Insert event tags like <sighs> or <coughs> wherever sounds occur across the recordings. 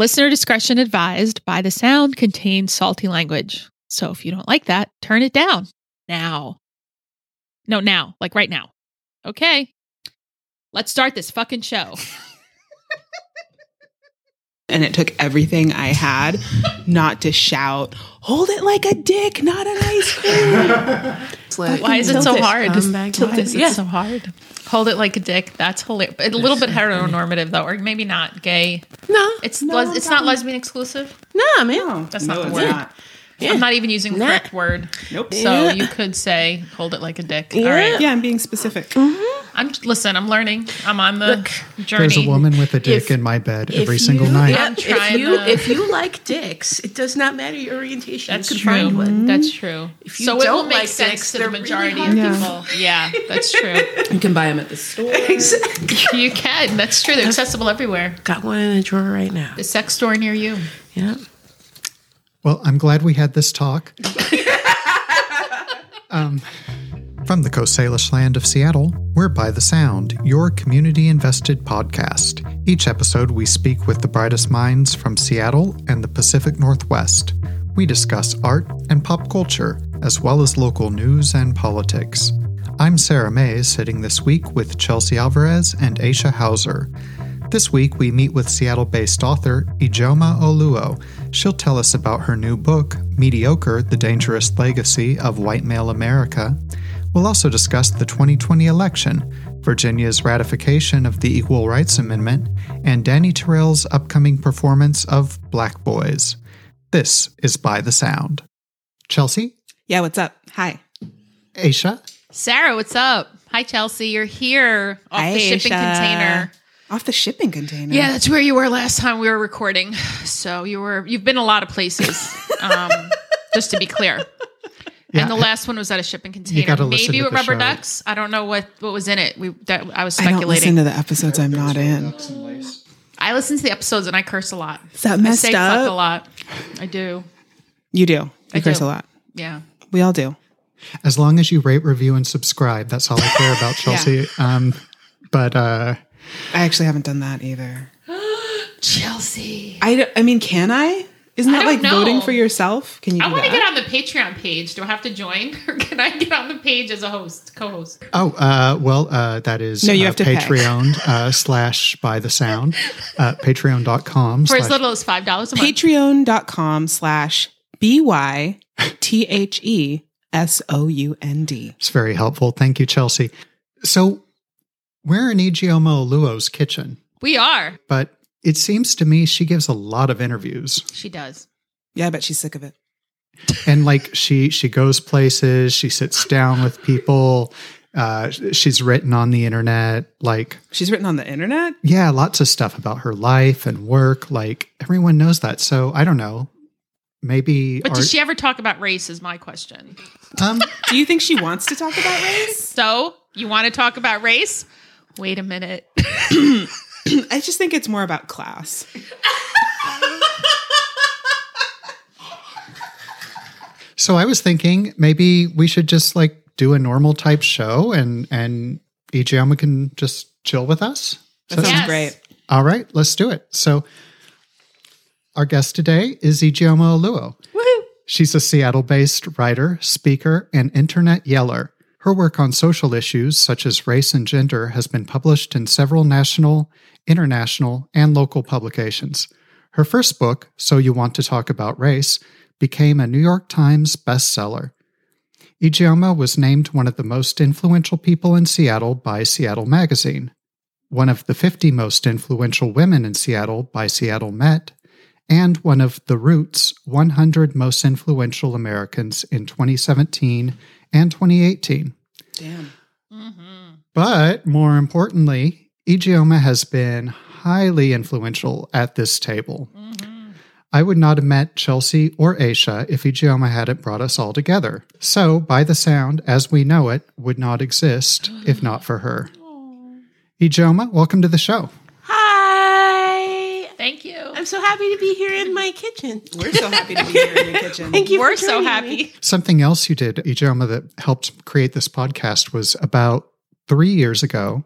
Listener discretion advised by the sound contains salty language. So if you don't like that, turn it down now. No, now, like right now. Okay. Let's start this fucking show. <laughs> and it took everything I had not to shout, hold it like a dick, not an ice cream. <laughs> Like, Why is it tilt so hard? Come. Tilt Why it. is it so hard. Hold it like a dick. That's hilarious. A little bit heteronormative though, or maybe not gay. No, It's No, les- it's not no. lesbian exclusive. no, man. No, That's no, not the it's word. not. Yeah. I'm not even using the Nah. correct word. Nope. So Yeah. you could say hold it like a dick. Yeah. All right. Yeah, I'm being specific. Mm-hmm. I'm listen, I'm learning. I'm on the journey. There's a woman with a dick If- in my bed every If single you- night. yeah, I'm if trying you to- if you like dicks, it does not matter your orientation. That's you can true. find one. That's true. If you so it will don't make like sense dicks, to the they're really majority of people. Yeah, that's <laughs> true. You can buy them at the store. <laughs> Exactly. you can. That's true. They're accessible everywhere. Got one in a drawer right now. The sex store near you. Yeah. Well, I'm glad we had this talk. <laughs> um, from the Coast Salish land of Seattle, we're By the Sound, your community invested podcast. Each episode, we speak with the brightest minds from Seattle and the Pacific Northwest. We discuss art and pop culture, as well as local news and politics. I'm Sarah Mays, sitting this week with Chelsea Alvarez and Aisha Hauser. This week, we meet with Seattle based author Ijeoma Oluo. She'll tell us about her new book, Mediocre The Dangerous Legacy of White Male America. We'll also discuss the 2020 election, Virginia's ratification of the Equal Rights Amendment, and Dani Tirrell's upcoming performance of Black Bois. This is By the Sound. Chelsea? Yeah, what's up? Hi. Aisha? Sarah, what's up? Hi, Chelsea. You're here off Hi, the shipping Aisha. container. Off the shipping container. Yeah, that's where you were last time we were recording. So you were you've been a lot of places. Um, <laughs> just to be clear. Yeah, and the last one was at a shipping container. gotta Maybe to with the rubber show. ducks. I don't know what what was in it. We that, I was I don't speculating. listen to the episodes I'm not in. I listen to the episodes and I curse a lot. Is that I messed say fuck a lot. I do. You do. You I curse do. a lot. Yeah. We all do. As long as you rate, review, and subscribe, that's all I care about, <laughs> Chelsea. Um, but uh, I actually haven't done that either. <gasps> Chelsea. I, I mean, can I? Isn't that don't like know. voting for yourself? Can you I want to get on the Patreon page. Do I have to join, <laughs> or can I get on the page as a host, co-host? Oh, uh, well, uh, that is No, you uh, have to. Patreon uh, slash by the sound, uh, <laughs> patreon.com For as little as five dollars a month. Patreon.com slash B Y T H E S O U N D. It's very helpful. Thank you, Chelsea. So we're in Ijeoma Oluo's kitchen, We are. but it seems to me she gives a lot of interviews She does. Yeah, I bet she's sick of it. and like she, she goes places, she sits down with people. Uh, she's written on the internet, like, She's written on the internet. yeah, lots of stuff about her life and work. Like everyone knows that. So I don't know. Maybe, But art- does she ever talk about race? Is my question. um, <laughs> Do you think she wants to talk about race? So you want to talk about race? Wait a minute. <coughs> I just think it's more about class. So I was thinking maybe we should just like do a normal type show and and Ijeoma can just chill with us. That So- sounds Yes. great. All right, let's do it. So our guest today is Ijeoma Oluo. Woohoo! She's a Seattle-based writer, speaker, and internet yeller. Her work on social issues such as race and gender has been published in several national, international, and local publications. Her first book, So You Want to Talk About Race, became a New York Times bestseller. Ijeoma was named one of the most influential people in Seattle by Seattle Magazine, one of the 50 most influential women in Seattle by Seattle Met, and one of The Roots 100 Most Influential Americans in 2017 and 2018. Damn. Mm-hmm. But more importantly, Ijeoma has been highly influential at this table. Mm-hmm. I would not have met Chelsea or Aisha if Ijeoma hadn't brought us all together. So, By the Sound, as we know it, would not exist if not for her. Ijeoma, welcome to the show. Hi. Thank you. I'm so happy to be here in my kitchen. We're so happy to be here in your <laughs> kitchen. Thank you. We're for so happy. me. Something else you did, Ijeoma, that helped create this podcast was about three years ago.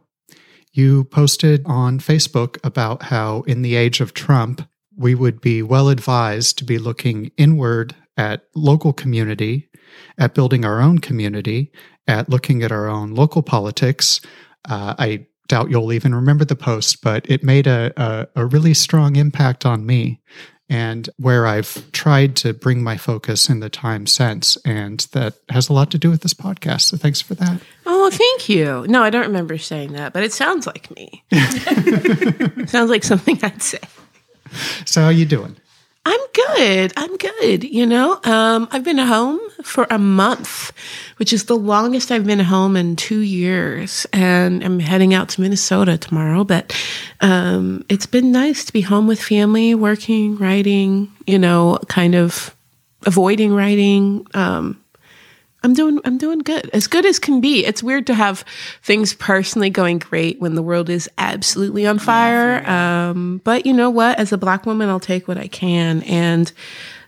You posted on Facebook about how, in the age of Trump, we would be well advised to be looking inward at local community, at building our own community, at looking at our own local politics. Uh, I doubt you'll even remember the post, but it made a, a, a really strong impact on me and where I've tried to bring my focus in the time since. And that has a lot to do with this podcast. So thanks for that. Oh, thank you. No, I don't remember saying that, but it sounds like me. <laughs> sounds like something I'd say. So how are you doing? I'm good. I'm good. You know, um, I've been home for a month, which is the longest I've been home in two years. And I'm heading out to Minnesota tomorrow. But um, it's been nice to be home with family, working, writing, you know, kind of avoiding writing. Um, I'm doing I'm doing good. As good as can be. It's weird to have things personally going great when the world is absolutely on fire. Um, but you know what? As a black woman, I'll take what I can and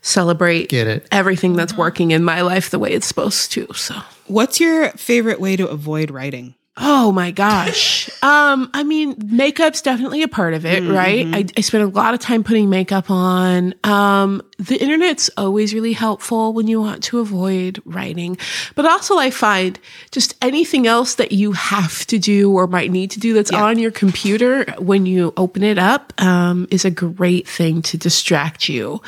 celebrate Get it. everything that's working in my life the way it's supposed to. So What's your favorite way to avoid writing? Oh my gosh. <laughs> um, I mean, makeup's definitely a part of it, right? I, I spend a lot of time putting makeup on. Um, the internet's always really helpful when you want to avoid writing. But also I find just anything else that you have to do or might need to do that's on your computer when you open it up, um, is a great thing to distract you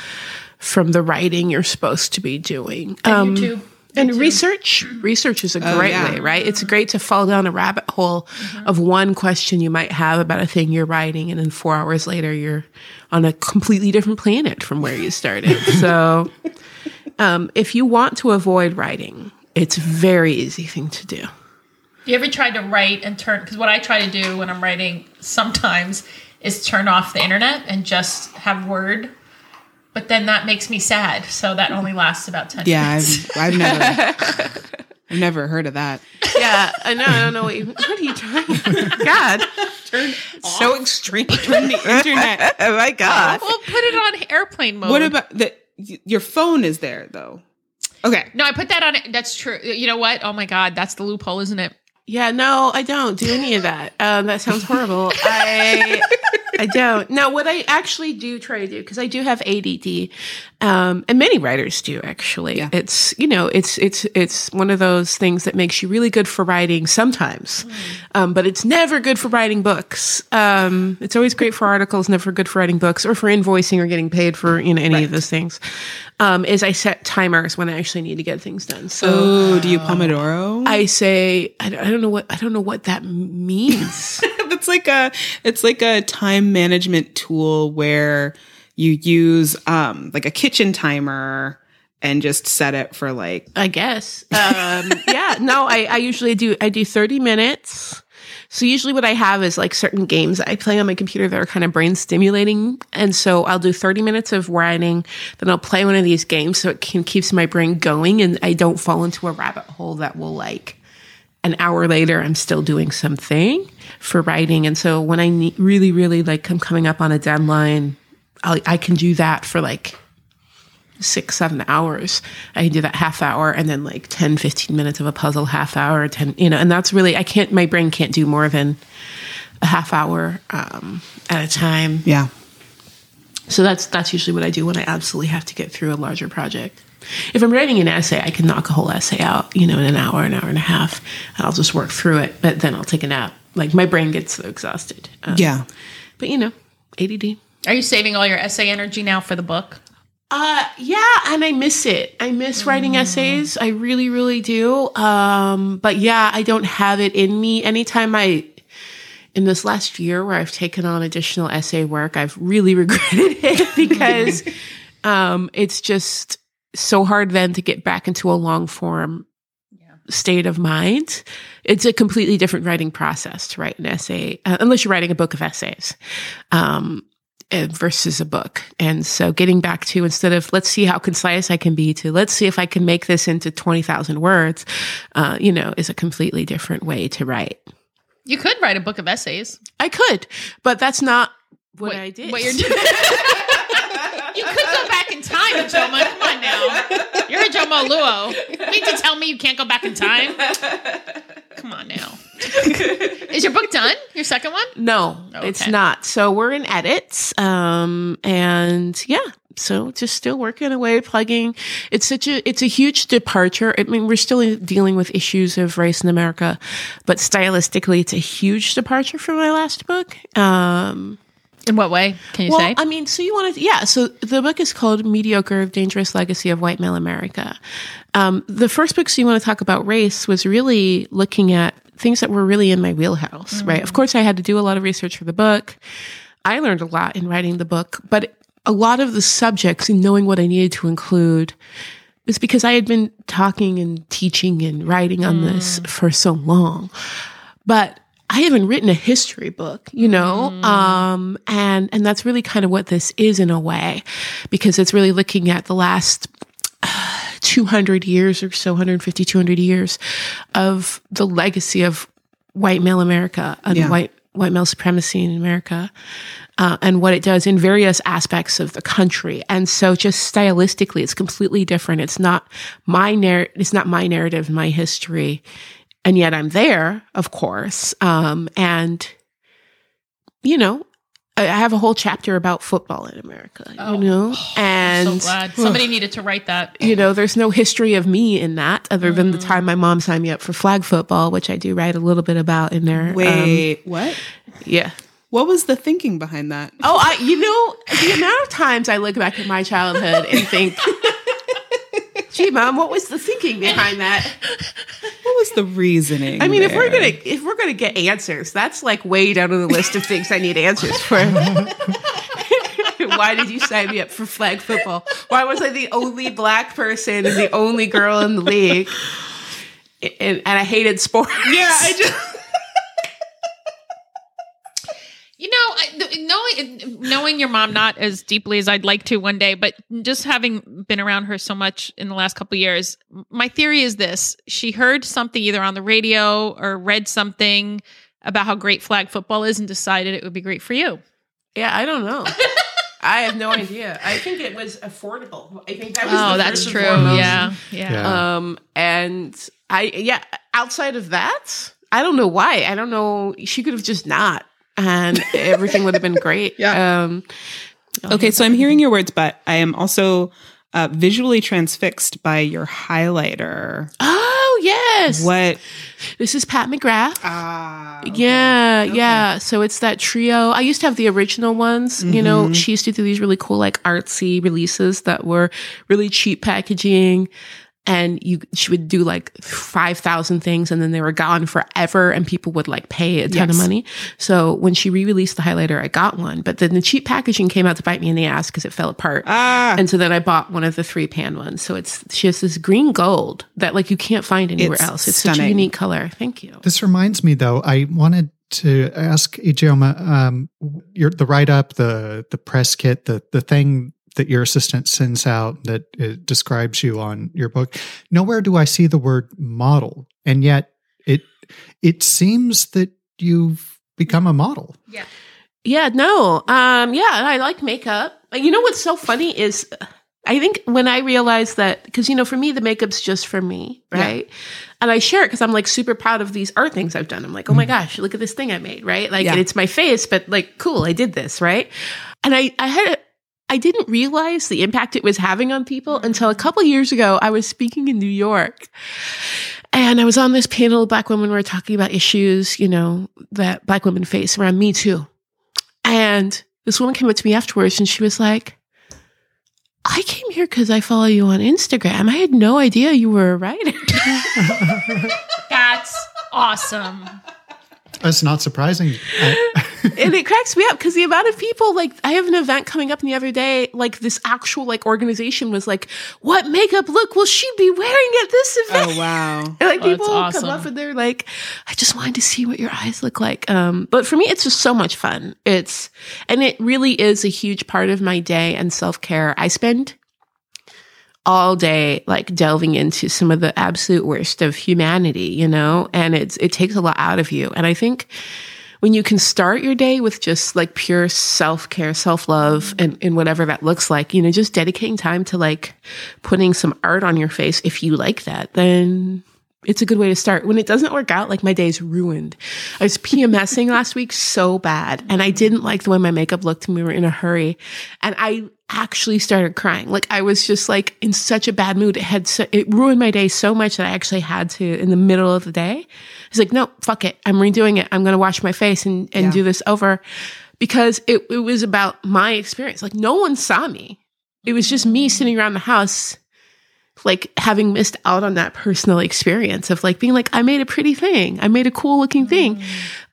from the writing you're supposed to be doing. Um, YouTube. And research, research is a great yeah. way, right? It's great to fall down a rabbit hole of one question you might have about a thing you're writing, and then four hours later, you're on a completely different planet from where you started. <laughs> so, um, if you want to avoid writing, it's a very easy thing to do. You ever tried to write and turn? Because what I try to do when I'm writing sometimes is turn off the internet and just have Word. But then that makes me sad. So that only lasts about 10 Yeah, minutes. I've, I've never, <laughs> I've never heard of that. Yeah, I know. I don't know what you. What are you trying? God, So extreme. Turn the internet. <laughs> oh my God. Well, put it on airplane mode. What about the? Your phone is there though. Okay. No, I put that on. That's true. You know what? Oh my God, that's the loophole, isn't it? Yeah, no, I don't do any of that. Um, that sounds horrible. I I don't. No, what I actually do try to do because I do have ADD, um, and many writers do actually. Yeah. It's you know it's it's it's one of those things that makes you really good for writing sometimes, um, but it's never good for writing books. Um, it's always great for articles, never good for writing books or for invoicing or getting paid for you know any of those things. Um, is I set timers when I actually need to get things done. So. Oh, do you Pomodoro? I say I don't, I don't know what I don't know what that means. <laughs> That's like a it's like a time management tool where you use um like a kitchen timer and just set it for like I guess. Um, yeah. No, I, I usually do. I do thirty minutes. So usually what I have is like certain games I play on my computer that are kind of brain stimulating. And so I'll do 30 minutes of writing, then I'll play one of these games so it can keeps my brain going and I don't fall into a rabbit hole that will like an hour later I'm still doing something for writing. And so when I need, really, really like I'm coming up on a deadline, I'll, I can do that for like six, seven hours. I can do that half hour and then like 10, 15 minutes of a puzzle, half hour, 10, you know, and that's really, I can't, my brain can't do more than a half hour um, at a time. yeah. So that's, that's usually what I do when I absolutely have to get through a larger project. If I'm writing an essay, I can knock a whole essay out, you know, in an hour, an hour and a half, and I'll just work through it, but then I'll take a nap. Like my brain gets so exhausted. Um, Yeah. But you know, ADD. Are you saving all your essay energy now for the book? Uh yeah, and I miss it. I miss writing essays. I really, really do. Um, but yeah, I don't have it in me. Anytime I in this last year where I've taken on additional essay work, I've really <laughs> regretted it <laughs> because um it's just so hard then to get back into a long form state of mind. It's a completely different writing process to write an essay, uh, unless you're writing a book of essays. Um, versus a book. And so getting back to instead of let's see how concise I can be to let's see if I can make this into 20,000 words, uh, you know, is a completely different way to write. You could write a book of essays. I could, but that's not what Wait, I did. What you're <laughs> doing. you could go back in time, Joma. Come on now. You're Ijeoma Oluo. You mean to tell me you can't go back in time? Come on now. Is your book done? Your second one? No, it's not. So we're in edits. Um, and yeah, so just still working away, plugging. It's such a, it's a huge departure. I mean, we're still dealing with issues of race in America, but stylistically, it's a huge departure from my last book. Um, In what way? Can you well, say? I mean, so you want to, yeah. So the book is called "Mediocre: Dangerous Legacy of White Male America." Um, the first book, so you want to talk about race, was really looking at things that were really in my wheelhouse, right? Of mm-hmm. course, I had to do a lot of research for the book. I learned a lot in writing the book, but a lot of the subjects and knowing what I needed to include is because I had been talking and teaching and writing on this mm. for so long. But I haven't written a history book, you know? Mm. Um, and, and that's really kind of what this is in a way, because it's really looking at the last 200 years or so, 150, 200 years of the legacy of white male America and Yeah. white, white male supremacy in America. Uh, and what it does in various aspects of the country. And so just stylistically, it's completely different. It's not my narr- it's not my narrative, my history. And yet I'm there, of course. Um, and, you know, I I have a whole chapter about football in America, Oh, you know, <sighs> and so glad somebody needed to write that. <sighs> you know, there's no history of me in that other than the time my mom signed me up for flag football, which I do write a little bit about in there. Um, Wait, what? yeah. What was the thinking behind that? Oh, I, you know, the amount of times I look back at my childhood and think, <laughs> gee, mom, what was the thinking behind that? What was the reasoning? I mean, if we're gonna if we're gonna get answers, that's like way down on the list of things I need answers for. <laughs> Why did you sign me up for flag football? Why was I the only black person and the only girl in the league? And, and I hated sports. yeah, I just You know, I, knowing knowing your mom not as deeply as I'd like to one day, but just having been around her so much in the last couple of years, my theory is this: she heard something either on the radio or read something about how great flag football is, and decided it would be great for you. Yeah, I don't know. <laughs> I have no idea. I think it was affordable. I think that was Oh, the that's first true. and foremost. Yeah, yeah. Yeah. Um, and I, yeah, outside of that, I don't know why. I don't know. She could have just not, and everything would have been great. <laughs> Yeah. Um, Okay, so I'm hearing your words, but I am also uh, visually transfixed by your highlighter. oh yes, What? this is Pat McGrath. Ah, Yeah, yeah. So it's that trio. I used to have the original ones. You know, she used to do these really cool, like artsy releases that were really cheap packaging. And you, she would do like 5,000 things and then they were gone forever and people would like pay a ton of Yes. money. So when she re-released the highlighter, I got one, but then the cheap packaging came out to bite me in the ass because it fell apart. Ah, And so then I bought one of the three pan ones. So it's, she has this green gold that like you can't find anywhere It's else. It's such a unique color. Thank you. This reminds me, though, I wanted to ask Ijeoma, um, your the write up, the the press kit, the the thing that your assistant sends out that it describes you on your book. Nowhere do I see the word model, and yet it it seems that you've become a model. Yeah, Yeah, no. Um, yeah, I like makeup. You know what's so funny is I think when I realized that, because, you know, for me, the makeup's just for me, right? And I share it because I'm like super proud of these art things I've done. I'm like, oh my gosh, look at this thing I made, right? Like, Yeah. it's my face, but like, cool, I did this, right? And I, I had, a, I didn't realize the impact it was having on people mm-hmm. until a couple years ago. I was speaking in New York and I was on this panel of black women. We were talking about issues, you know, that black women face around Me Too. And this woman came up to me afterwards and she was like, I came here because I follow you on Instagram. I had no idea you were a writer. <laughs> That's awesome. That's not surprising. <laughs> And it cracks me up because the amount of people, like, I have an event coming up the other day, like, this actual, like, organization was like, what makeup look will she be wearing at this event? oh wow. <laughs> And like Oh, people awesome. come up and they're like, I just wanted to see what your eyes look like. Um, but for me, it's just so much fun. It's, and it really is a huge part of my day and self care. I spend all day like delving into some of the absolute worst of humanity, you know, and it's, it takes a lot out of you. And I think when you can start your day with just like pure self care, self love, and, and whatever that looks like, you know, just dedicating time to like putting some art on your face, if you like that, then it's a good way to start. When it doesn't work out, like my day's ruined. I was PMSing <laughs> last week so bad and I didn't like the way my makeup looked and we were in a hurry. And I actually started crying. Like I was just like in such a bad mood. It had, so, it ruined my day so much that I actually had to, in the middle of the day, I was like, no, fuck it. I'm redoing it. I'm going to wash my face and, and Yeah. do this over because it, it was about my experience. Like no one saw me. It was just me sitting around the house like having missed out on that personal experience of like being like, I made a pretty thing. I made a cool looking thing. Mm.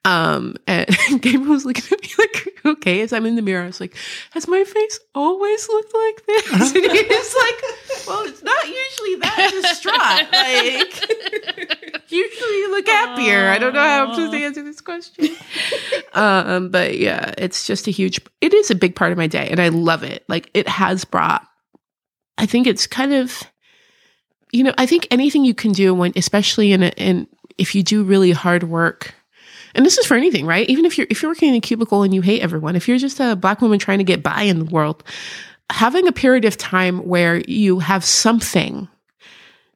Um, and <laughs> Gabriel was looking at me like, okay, as I'm in the mirror, I was like, has my face always looked like this? <laughs> And he was like, well, it's not usually that distraught. <laughs> Like, usually you look happier. I don't know how I'm supposed to answer this question. Um, but yeah, it's just a huge, it is a big part of my day and I love it. Like it has brought, I think it's kind of, you know, I think anything you can do when, especially in a, in, if you do really hard work, and this is for anything, right? Even if you're, if you're working in a cubicle and you hate everyone, if you're just a black woman trying to get by in the world, having a period of time where you have something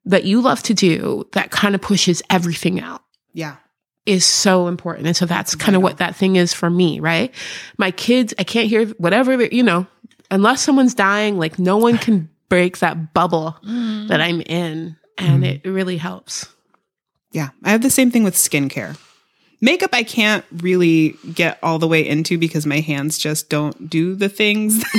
that you love to do that kind of pushes everything out Yeah. is so important. And so that's kind of what that thing is for me, right? My kids, I can't hear whatever, you know, unless someone's dying, like no one can <laughs> break that bubble that mm. I'm in. And mm-hmm. it really helps. Yeah. I have the same thing with skincare. Makeup, I can't really get all the way into because my hands just don't do the things <laughs>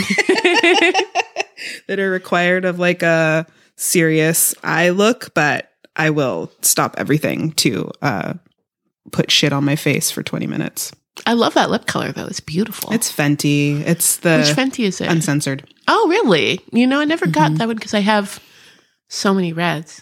that are required of like a serious eye look, but I will stop everything to uh, put shit on my face for 20 minutes. I love that lip color though. It's beautiful. It's Fenty. It's the Which Fenty is it? uncensored. oh, really? You know, I never got that one because I have so many reds.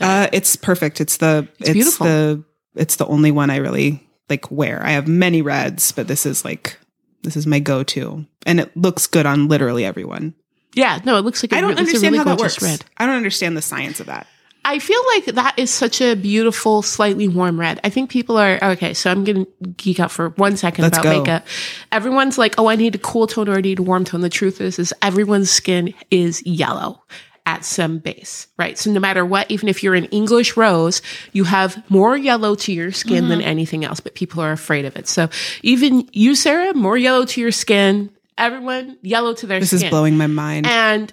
Uh, it's perfect. It's the It's it's, beautiful. the it's the only one I really like wear. I have many reds, but this is like this is my go-to, and it looks good on literally everyone. Yeah, no, it looks like a I don't understand really how that works. red. I don't understand the science of that. I feel like that is such a beautiful, slightly warm red. I think people are okay. So I'm going to geek out for one second Let's about go. makeup. Everyone's like, "Oh, I need a cool tone or I need a warm tone." The truth is, is everyone's skin is yellow at some base, right? So no matter what, even if you're an English rose, you have more yellow to your skin than mm-hmm. anything else. But people are afraid of it. So even you, Sarah, more yellow to your skin. Everyone yellow to their This skin is blowing my mind. and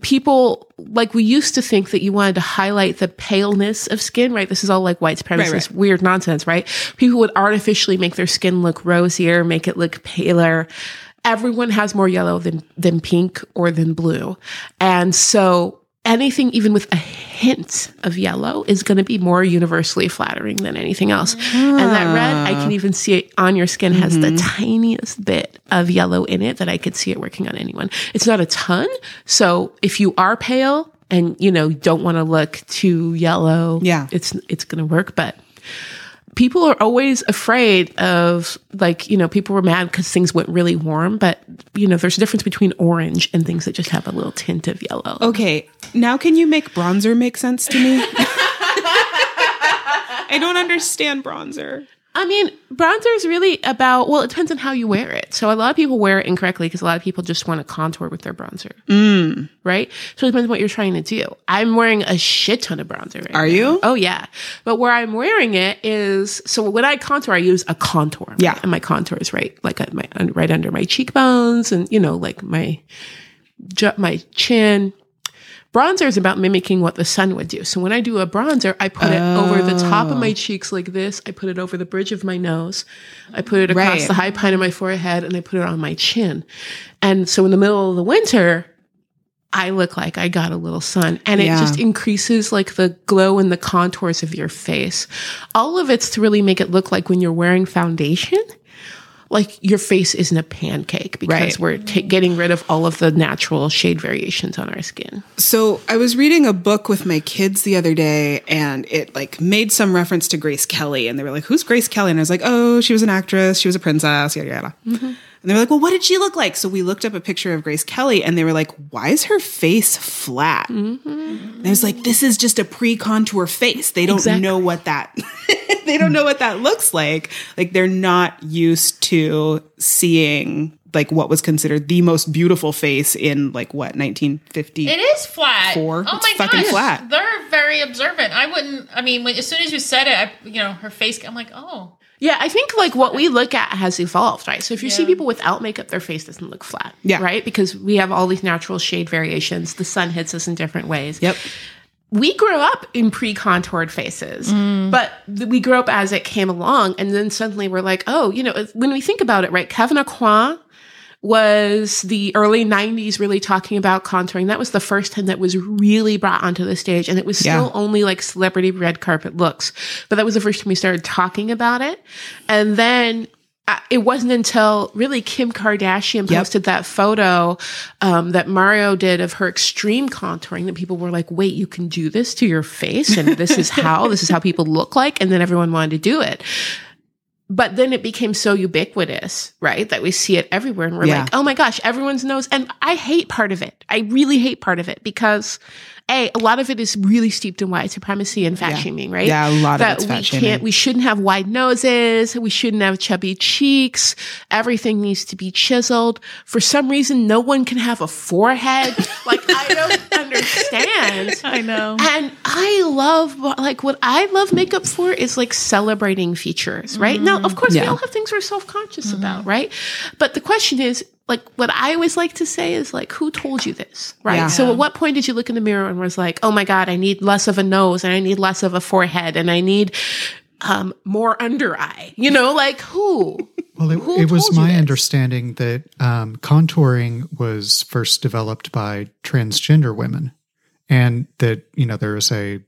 people like we used to think that you wanted to highlight the paleness of skin right this is all like white supremacist Right, right. weird nonsense right people would artificially make their skin look rosier make it look paler everyone has more yellow than than pink or than blue. And so anything even with a hint of yellow is going to be more universally flattering than anything else. And that red i can ah. even see it on your skin has the mm-hmm. tiniest bit of yellow in it that i could see it working on anyone. It's not a ton. So if you are pale and you know don't want to look too yellow Yeah. it's it's going to work. But people are always afraid of like you know people were mad because things went really warm but you know there's a difference between orange and things that just have a little tint of yellow okay, now can you make bronzer make sense to me? <laughs> I don't understand bronzer. I mean, bronzer is really about, well, it depends on how you wear it. So a lot of people wear it incorrectly because a lot of people just want to contour with their bronzer. Mm. Right? So it depends on what you're trying to do. I'm wearing a shit ton of bronzer right Are now. you? Oh, yeah. But where I'm wearing it is, so when I contour, I use a contour. right? Yeah. And my contour is right, like my, right under my cheekbones and, you know, like my, my chin. Bronzer is about mimicking what the sun would do. So when I do a bronzer, I put it over the top of Oh. my cheeks like this. I put it over the bridge of my nose. I put it across Right. the high point of my forehead and I put it on my chin. And so in the middle of the winter, I look like I got a little sun and it Yeah. just increases like the glow and the contours of your face. All of it's to really make it look like when you're wearing foundation, like your face isn't a pancake because Right. we're ta getting rid of all of the natural shade variations on our skin. So I was reading a book with my kids the other day and it like made some reference to Grace Kelly and they were like, who's Grace Kelly? And I was like, oh, she was an actress. She was a princess, yada, yada. Mm-hmm. And they were like, well, what did she look like? So we looked up a picture of Grace Kelly and they were like, why is her face flat? Mm-hmm. And I was like, this is just a pre-contour face. They don't Exactly. know what that, <laughs> they don't know what that looks like. Like they're not used to seeing like what was considered the most beautiful face in like what, 1950? It is flat. Four. Oh It's my fucking gosh. flat. There are very observant. I wouldn't. I mean, when, as soon as you said it, I, you know, her face. I'm like, oh, Yeah, I think like what we look at has evolved, right? So if you see people without makeup, their face doesn't look flat. Yeah. Right? Because we have all these natural shade variations. The sun hits us in different ways. Yep. We grew up in pre contoured faces, mm. but th- we grew up as it came along. And then suddenly we're like, oh, you know, when we think about it, right? Kevyn Aucoin was the early 90s really talking about contouring. That was the first time that was really brought onto the stage. And it was still Yeah. only like celebrity red carpet looks. But that was the first time we started talking about it. And then uh, it wasn't until really Kim Kardashian Yep. posted that photo um, that Mario did of her extreme contouring that people were like, wait, you can do this to your face? And this is how, this is how people look like. And then everyone wanted to do it but then it became so ubiquitous, right? That we see it everywhere and we're Yeah. like, oh my gosh, everyone's knows. And I hate part of it. I really hate part of it because A, a lot of it is really steeped in white supremacy and fat Yeah. shaming, right? Yeah, a lot of that it's we can't, we shouldn't have wide noses. We shouldn't have chubby cheeks. Everything needs to be chiseled. For some reason, no one can have a forehead. <laughs> like, I don't understand. <laughs> I know. And I love like what I love makeup for is like celebrating features, right? Now, of course, we all have things we're self conscious mm-hmm. about, right? But the question is, like, what I always like to say is like, who told you this, right? Yeah. So, at what point did you look in the mirror and was like, oh my god, I need less of a nose and I need less of a forehead and I need um, more under eye? You know, like who? Well, it, Who it was my this? understanding that um, contouring was first developed by transgender women, and that you know there is a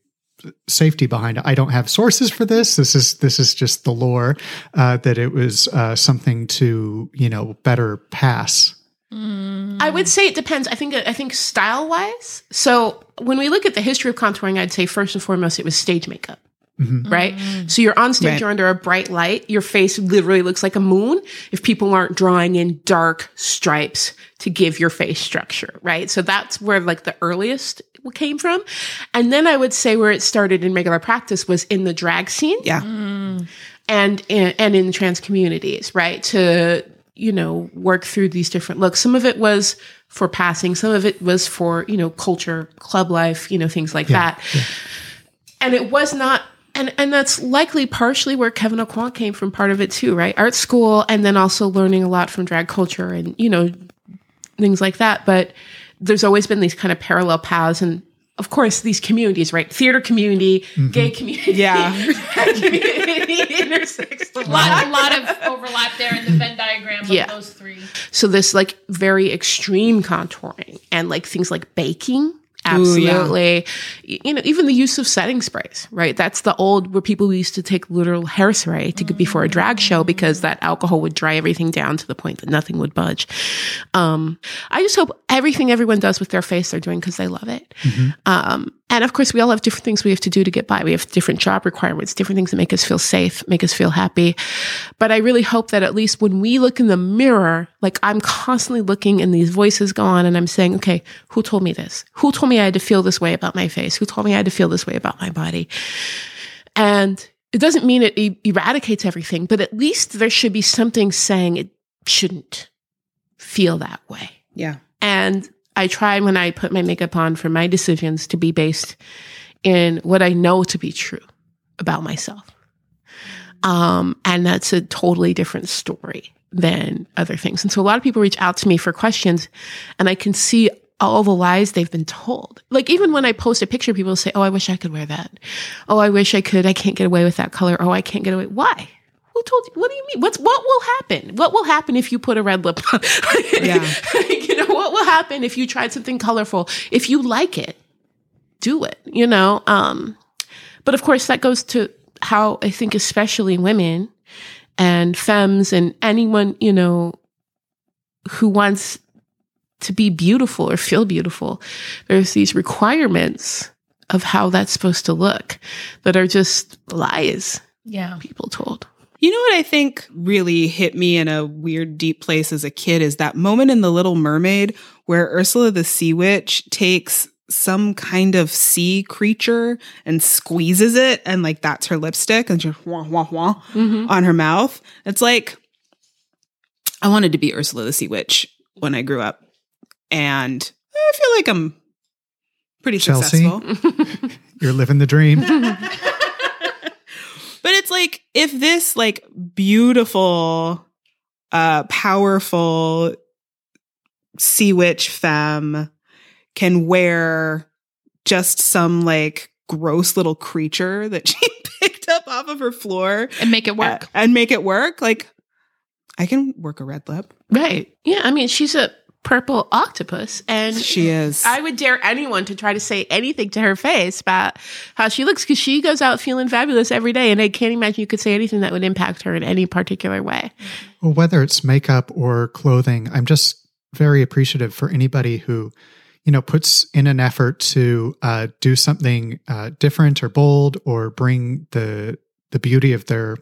safety behind it. I don't have sources for this. This is this is just the lore uh, that it was uh, something to you know better pass. I would say it depends. I think I think style wise. So when we look at the history of contouring, I'd say first and foremost it was stage makeup. Right? So you're on stage, Right. you're under a bright light, your face literally looks like a moon if people aren't drawing in dark stripes to give your face structure, right? So that's where like the earliest came from. And then I would say where it started in regular practice was in the drag scene Yeah. Mm. and in, and in trans communities, right? To you know work through these different looks. Some of it was for passing, some of it was for you know culture, club life, you know things like that. And it was not. And, and that's likely partially where Kevyn Aucoin came from part of it too, right? Art school and then also learning a lot from drag culture and, you know, things like that. But there's always been these kind of parallel paths and of course these communities, right? Theater community, mm-hmm. gay community, Yeah. <laughs> drag community, <laughs> intersex. a lot, a lot of overlap there in the Venn diagram of Yeah. those three. So this like very extreme contouring and like things like baking. Ooh, yeah. Absolutely. You know, even the use of setting sprays, right? That's the old where people used to take literal hairspray to before a drag show because that alcohol would dry everything down to the point that nothing would budge. Um, I just hope everything everyone does with their face they're doing because they love it. Um, and of course, we all have different things we have to do to get by. We have different job requirements, different things that make us feel safe, make us feel happy. But I really hope that at least when we look in the mirror, like I'm constantly looking and these voices go on and I'm saying, okay, who told me this? Who told me I had to feel this way about my face? Who told me I had to feel this way about my body? And it doesn't mean it e- eradicates everything, but at least there should be something saying it shouldn't feel that way. Yeah. And I try when I put my makeup on for my decisions to be based in what I know to be true about myself. Um, and that's a totally different story than other things. And so a lot of people reach out to me for questions and I can see all the lies they've been told. Like even when I post a picture, people say, Oh, I wish I could wear that. Oh, I wish I could. I can't get away with that color. Oh, I can't get away. Why? Who told you? What do you mean? What's what will happen? What will happen if you put a red lip on? <laughs> Yeah. you know, what will happen if you tried something colorful? If you like it, do it, you know? Um, but of course that goes to how I think especially women and femmes and anyone, you know, who wants to be beautiful or feel beautiful, there's these requirements of how that's supposed to look that are just lies Yeah. people told. You know what I think really hit me in a weird, deep place as a kid is that moment in The Little Mermaid where Ursula the Sea Witch takes some kind of sea creature and squeezes it, and like that's her lipstick, and just wah wah wah mm-hmm. on her mouth. It's like I wanted to be Ursula the Sea Witch when I grew up, and I feel like I'm pretty Chelsea? successful. <laughs> You're living the dream. <laughs> But it's like if this like beautiful, uh, powerful sea witch femme can wear just some like gross little creature that <laughs> she picked up off of her floor and make it work. uh, and make it work, like I can work a red lip. Right. Yeah. I mean, she's a purple octopus, and She is. I would dare anyone to try to say anything to her face about how she looks because she goes out feeling fabulous every day. And I can't imagine you could say anything that would impact her in any particular way. Well, whether it's makeup or clothing, I'm just very appreciative for anybody who, you know, puts in an effort to uh, do something uh, different or bold or bring the the beauty of their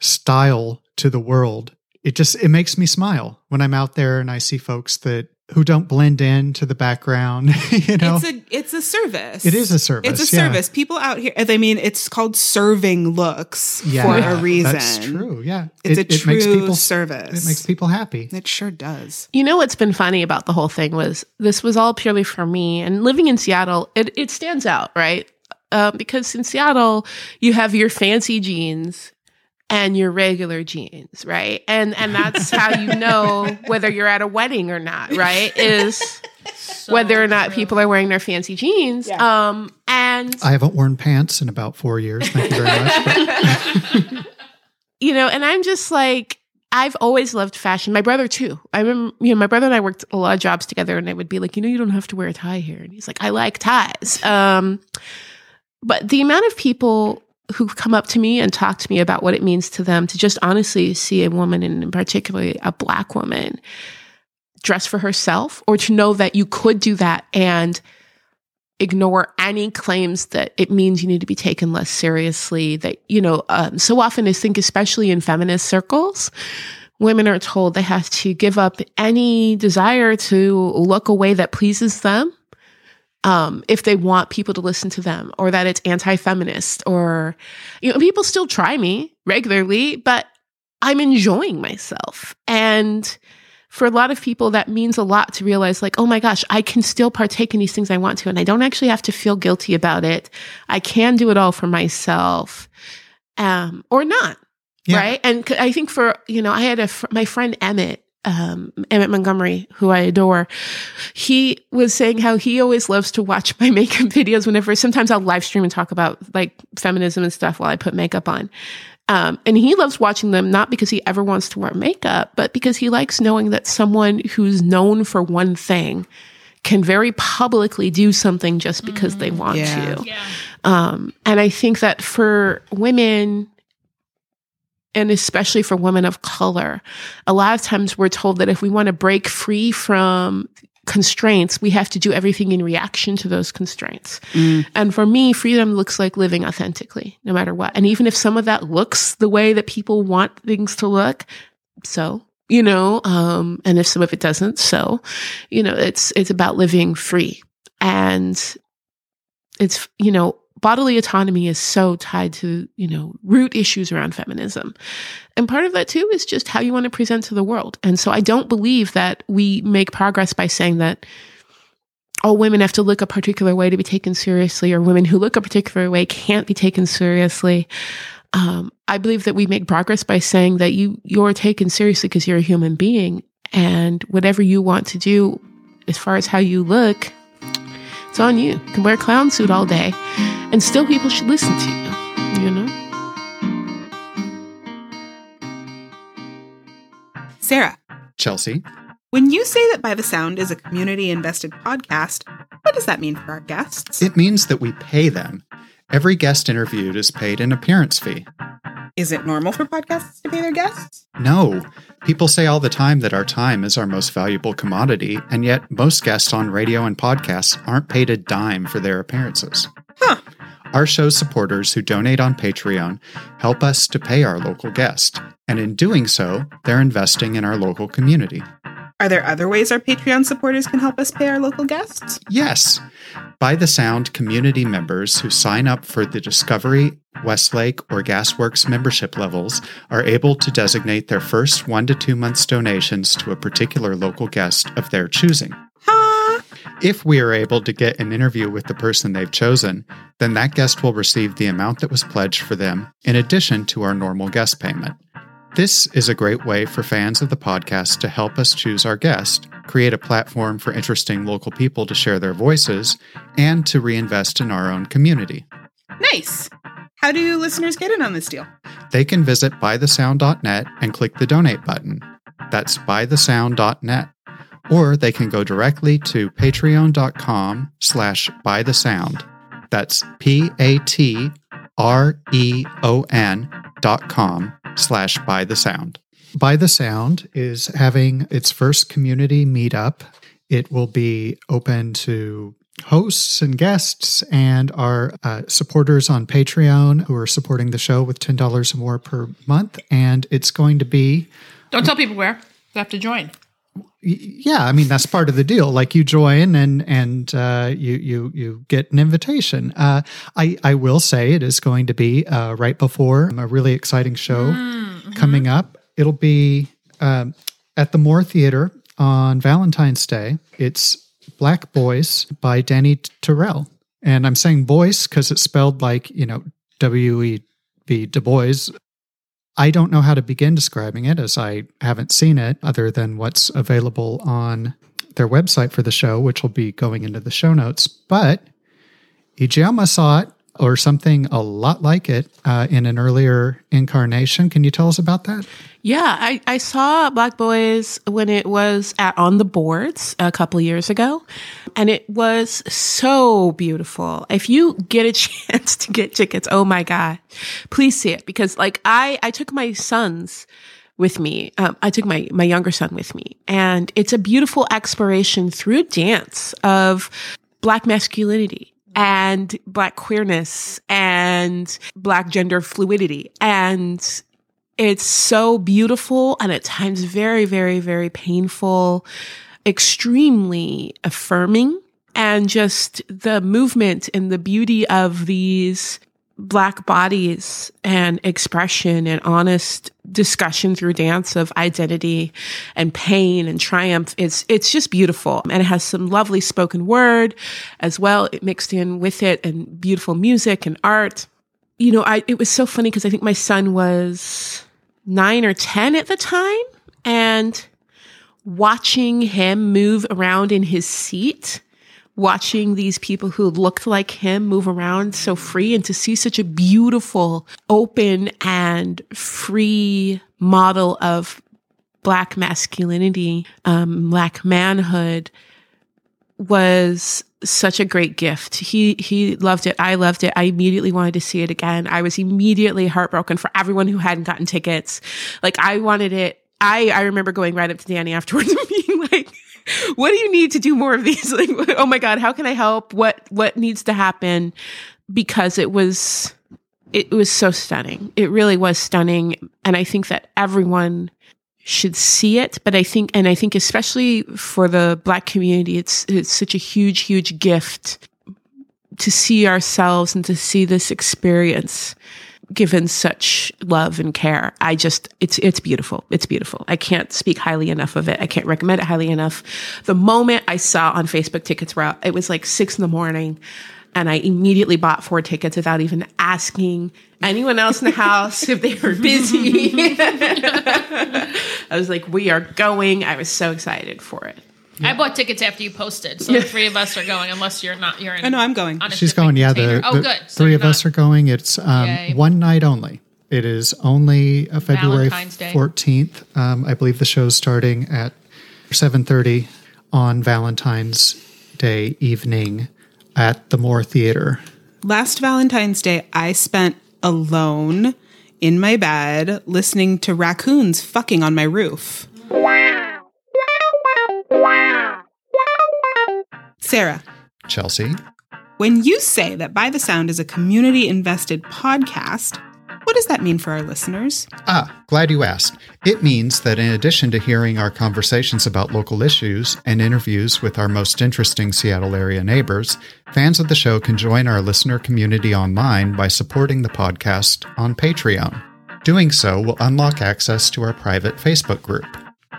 style to the world. It just it makes me smile when I'm out there and I see folks that who don't blend in to the background. <laughs> you know, it's a it's a service. It is a service, It's a yeah. service. People out here, I mean, it's called serving looks yeah, for a reason. That's true. Yeah, It's It- a it true makes people service. it makes people happy. It sure does. You know what's been funny about the whole thing was this was all purely for me. And living in Seattle, it, it stands out, right? Um, because in Seattle, you have your fancy jeans and your regular jeans, right? And and that's how you know <laughs> whether you're at a wedding or not, right? Is whether or not people are wearing their fancy jeans. Um, and I haven't worn pants in about four years. Thank you very much. <laughs> You know, and I'm just like, I've always loved fashion. My brother too. I remember, you know, my brother and I worked a lot of jobs together, and I would be like, you know, you don't have to wear a tie here, and he's like, I like ties. Um, but the amount of people who come up to me and talk to me about what it means to them to just honestly see a woman, and particularly a black woman, dress for herself, or to know that you could do that and ignore any claims that it means you need to be taken less seriously that you know um, so often i think especially in feminist circles women are told they have to give up any desire to look a way that pleases them um, if they want people to listen to them or that it's anti-feminist or you know people still try me regularly but i'm enjoying myself and for a lot of people, that means a lot to realize, like, oh my gosh, I can still partake in these things I want to, and I don't actually have to feel guilty about it. I can do it all for myself, um, or not, Yeah. right? And i think for you know, I had a fr- my friend Emmett. Um, Emmett Montgomery, who I adore, he was saying how he always loves to watch my <laughs> makeup videos whenever sometimes I'll live stream and talk about like feminism and stuff while I put makeup on. Um, and he loves watching them not because he ever wants to wear makeup, but because he likes knowing that someone who's known for one thing can very publicly do something just because they want Yeah. to. Yeah. Um, and I think that for women, and especially for women of color, a lot of times we're told that if we want to break free from constraints, we have to do everything in reaction to those constraints. And for me, freedom looks like living authentically, no matter what. And even if some of that looks the way that people want things to look, so you know, um, and if some of it doesn't, so you know, it's it's about living free, and it's you know, bodily autonomy is so tied to you know root issues around feminism, and part of that too is just how you want to present to the world. And so I don't believe that we make progress by saying that all women have to look a particular way to be taken seriously, or women who look a particular way can't be taken seriously. Um, I believe that we make progress by saying that you you're taken seriously because you're a human being, and whatever you want to do, as far as how you look, it's on you. You can wear a clown suit all day, and still people should listen to you. You know. Sarah, Chelsea, when you say that By the Sound is a community invested podcast, what does that mean for our guests? it means that we pay them. Every guest interviewed is paid an appearance fee. Is it normal for podcasts to pay their guests? No, people say all the time that our time is our most valuable commodity, and yet most guests on radio and podcasts aren't paid a dime for their appearances. Huh. Our show's supporters who donate on Patreon help us to pay our local guest, and in doing so, they're investing in our local community. Are there other ways our Patreon supporters can help us pay our local guests? Yes. By the Sound community members who sign up for the Discovery, Westlake, or Gasworks membership levels are able to designate their first one to two months donations to a particular local guest of their choosing. Huh? If we are able to get an interview with the person they've chosen, then that guest will receive the amount that was pledged for them in addition to our normal guest payment. This is a great way for fans of the podcast to help us choose our guest, create a platform for interesting local people to share their voices, and to reinvest in our own community. Nice. How do listeners get in on this deal? They can visit bythesound.net and click the donate button. That's bythesound.net. Or they can go directly to patreon.com slash bythesound. That's P-A-T-R-E-O-N dot com slash by the sound. By the Sound is having its first community meetup. It will be open to hosts and guests and our uh, supporters on Patreon who are supporting the show with $10 or more per month. And it's going to be Don't tell people where. They have to join. Yeah, I mean that's part of the deal. Like you join and and uh, you you you get an invitation. Uh, I I will say it is going to be uh, right before a really exciting show coming up. It'll be um, at the Moore Theater on Valentine's Day. It's Black Bois by Dani Tirrell, and I'm saying boys because it's spelled like you know W E B Du Bois. I don't know how to begin describing it as I haven't seen it other than what's available on their website for the show, which will be going into the show notes. But Ijeoma saw it or something a lot like it uh, in an earlier incarnation. Can you tell us about that? Yeah, I, I saw Black Bois when it was at On the Boards a couple years ago, and it was so beautiful. If you get a <laughs> chance to get tickets, oh my god, please see it because like I I took my sons with me. Um, I took my my younger son with me, and it's a beautiful exploration through dance of black masculinity and black queerness and black gender fluidity and it's so beautiful and at times very, very, very painful, extremely affirming. And just the movement and the beauty of these black bodies and expression and honest discussion through dance of identity and pain and triumph it's it's just beautiful and it has some lovely spoken word as well it mixed in with it and beautiful music and art you know i it was so funny because i think my son was nine or 10 at the time. And watching him move around in his seat, watching these people who looked like him move around so free and to see such a beautiful, open and free model of black masculinity, um, black manhood was such a great gift. He he loved it. I loved it. I immediately wanted to see it again. I was immediately heartbroken for everyone who hadn't gotten tickets. Like I wanted it. I I remember going right up to Dani afterwards <laughs> and being like, "What do you need to do more of these? <laughs> Like, oh my god, how can I help? What what needs to happen?" Because it was it was so stunning. It really was stunning, and I think that everyone should see it. But I think, and I think especially for the black community, it's, it's such a huge, huge gift to see ourselves and to see this experience given such love and care. I just, it's, it's beautiful. It's beautiful. I can't speak highly enough of it. I can't recommend it highly enough. The moment I saw on Facebook tickets were out, it was like six in the morning and I immediately bought four tickets without even asking anyone else in the house if they were busy. <laughs> I was like, we are going. I was so excited for it. I bought tickets after you posted, so the three of us are going. Unless you're not, you're in. I know I'm going. She's going. Yeah, container. the, oh, the good. So three you're of us are going. It's um, one night only. It is only uh, February fourteenth. Um, I believe the show's starting at seven thirty on Valentine's Day evening at the Moore Theater. Last Valentine's Day, I spent alone in my bed listening to raccoons fucking on my roof. Sarah, Chelsea, when you say that By the Sound is a community invested podcast, what does that mean for our listeners? Ah, glad you asked. It means that in addition to hearing our conversations about local issues and interviews with our most interesting Seattle area neighbors, fans of the show can join our listener community online by supporting the podcast on Patreon. Doing so will unlock access to our private Facebook group.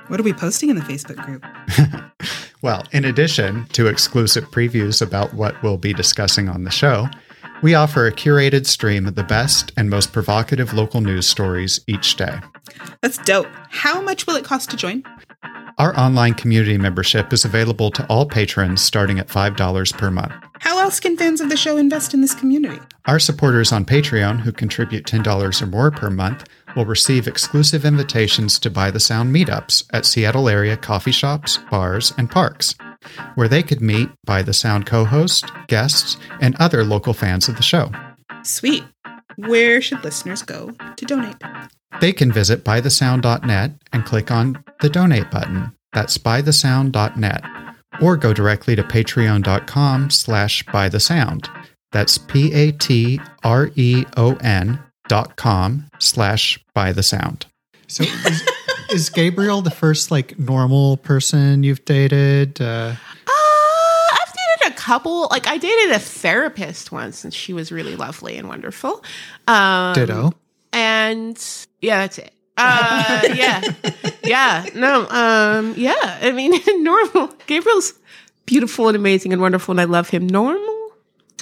What are we posting in the Facebook group? <laughs> Well, in addition to exclusive previews about what we'll be discussing on the show, we offer a curated stream of the best and most provocative local news stories each day. That's dope. How much will it cost to join? Our online community membership is available to all patrons starting at $5 per month. How else can fans of the show invest in this community? Our supporters on Patreon, who contribute $10 or more per month, will receive exclusive invitations to By the Sound meetups at Seattle area coffee shops, bars, and parks, where they could meet By the Sound co host, guests, and other local fans of the show. Sweet. Where should listeners go to donate? They can visit bythesound.net and click on the donate button. That's bythesound.net. Or go directly to patreon.com slash bythesound. That's P-A-T-R-E-O-N dot com slash by the sound. So is, <laughs> is Gabriel the first like normal person you've dated? Uh, Uh, I've dated a couple. Like I dated a therapist once, and she was really lovely and wonderful. Um, ditto. And yeah, that's it. Uh, <laughs> yeah, yeah, no, um, yeah. I mean, <laughs> normal. Gabriel's beautiful and amazing and wonderful, and I love him. Normal.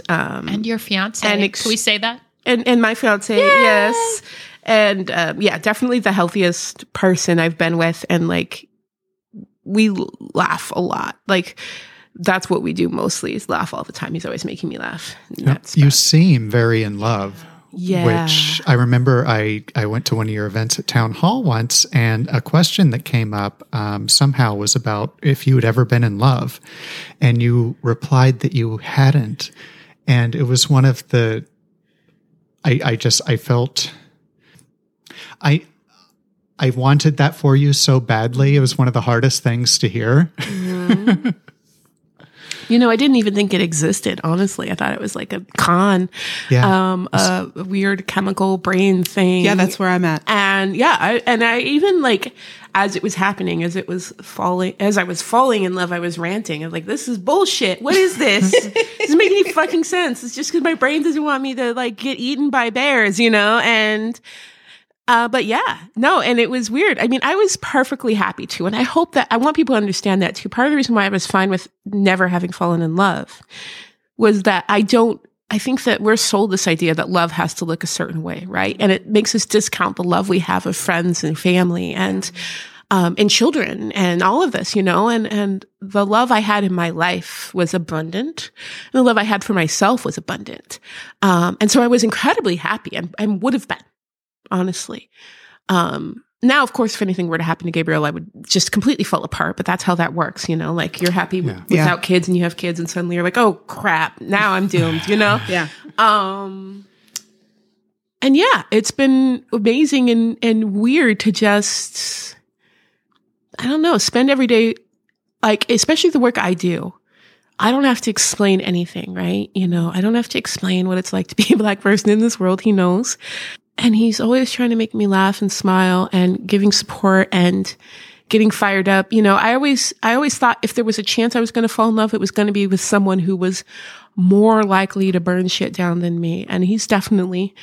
Um, And your fiance. And ex- Can we say that? And and my fiance, yes, and um, yeah, definitely the healthiest person I've been with, and like we laugh a lot. Like that's what we do mostly is laugh all the time. He's always making me laugh. And That's You best. seem very in love. yeah. Which I remember I, I went to one of your events at Town Hall once, and a question that came up um, somehow was about if you had ever been in love. And you replied that you hadn't. And it was one of the, I, I just, I felt, I, I wanted that for you so badly. It was one of the hardest things to hear. Mm-hmm. <laughs> You know, I didn't even think it existed. Honestly, I thought it was like a con, Yeah. um, a weird chemical brain thing. Yeah, that's where I'm at. and yeah, I, and I even like as it was happening, as it was falling, as I was falling in love, I was ranting. I was like, "This is bullshit. What is this? <laughs> this doesn't make any fucking sense. It's just because my brain doesn't want me to like get eaten by bears, you know." And uh, but yeah, no, and it was weird. I mean, I was perfectly happy too, and I hope that I want people to understand that too. Part of the reason why I was fine with never having fallen in love was that I don't. I think that we're sold this idea that love has to look a certain way, right? And it makes us discount the love we have of friends and family and um, and children and all of this, you know. And and the love I had in my life was abundant, and the love I had for myself was abundant. Um, and so I was incredibly happy and, and would have been honestly. Um, now, of course, if anything were to happen to Gabriel, I would just completely fall apart, but that's how that works, you know, like you're happy Yeah. without Yeah. kids and you have kids and suddenly you're like, oh crap, now I'm doomed, you know? <laughs> Yeah. Um, and yeah, it's been amazing and, and weird to just, I don't know, spend every day, like, especially the work I do. I don't have to explain anything, right? You know, I don't have to explain what it's like to be a <laughs> black person in this world. He knows. And he's always trying to make me laugh and smile and giving support and getting fired up. You know, I always, I always thought if there was a chance I was going to fall in love, it was going to be with someone who was more likely to burn shit down than me. And he's definitely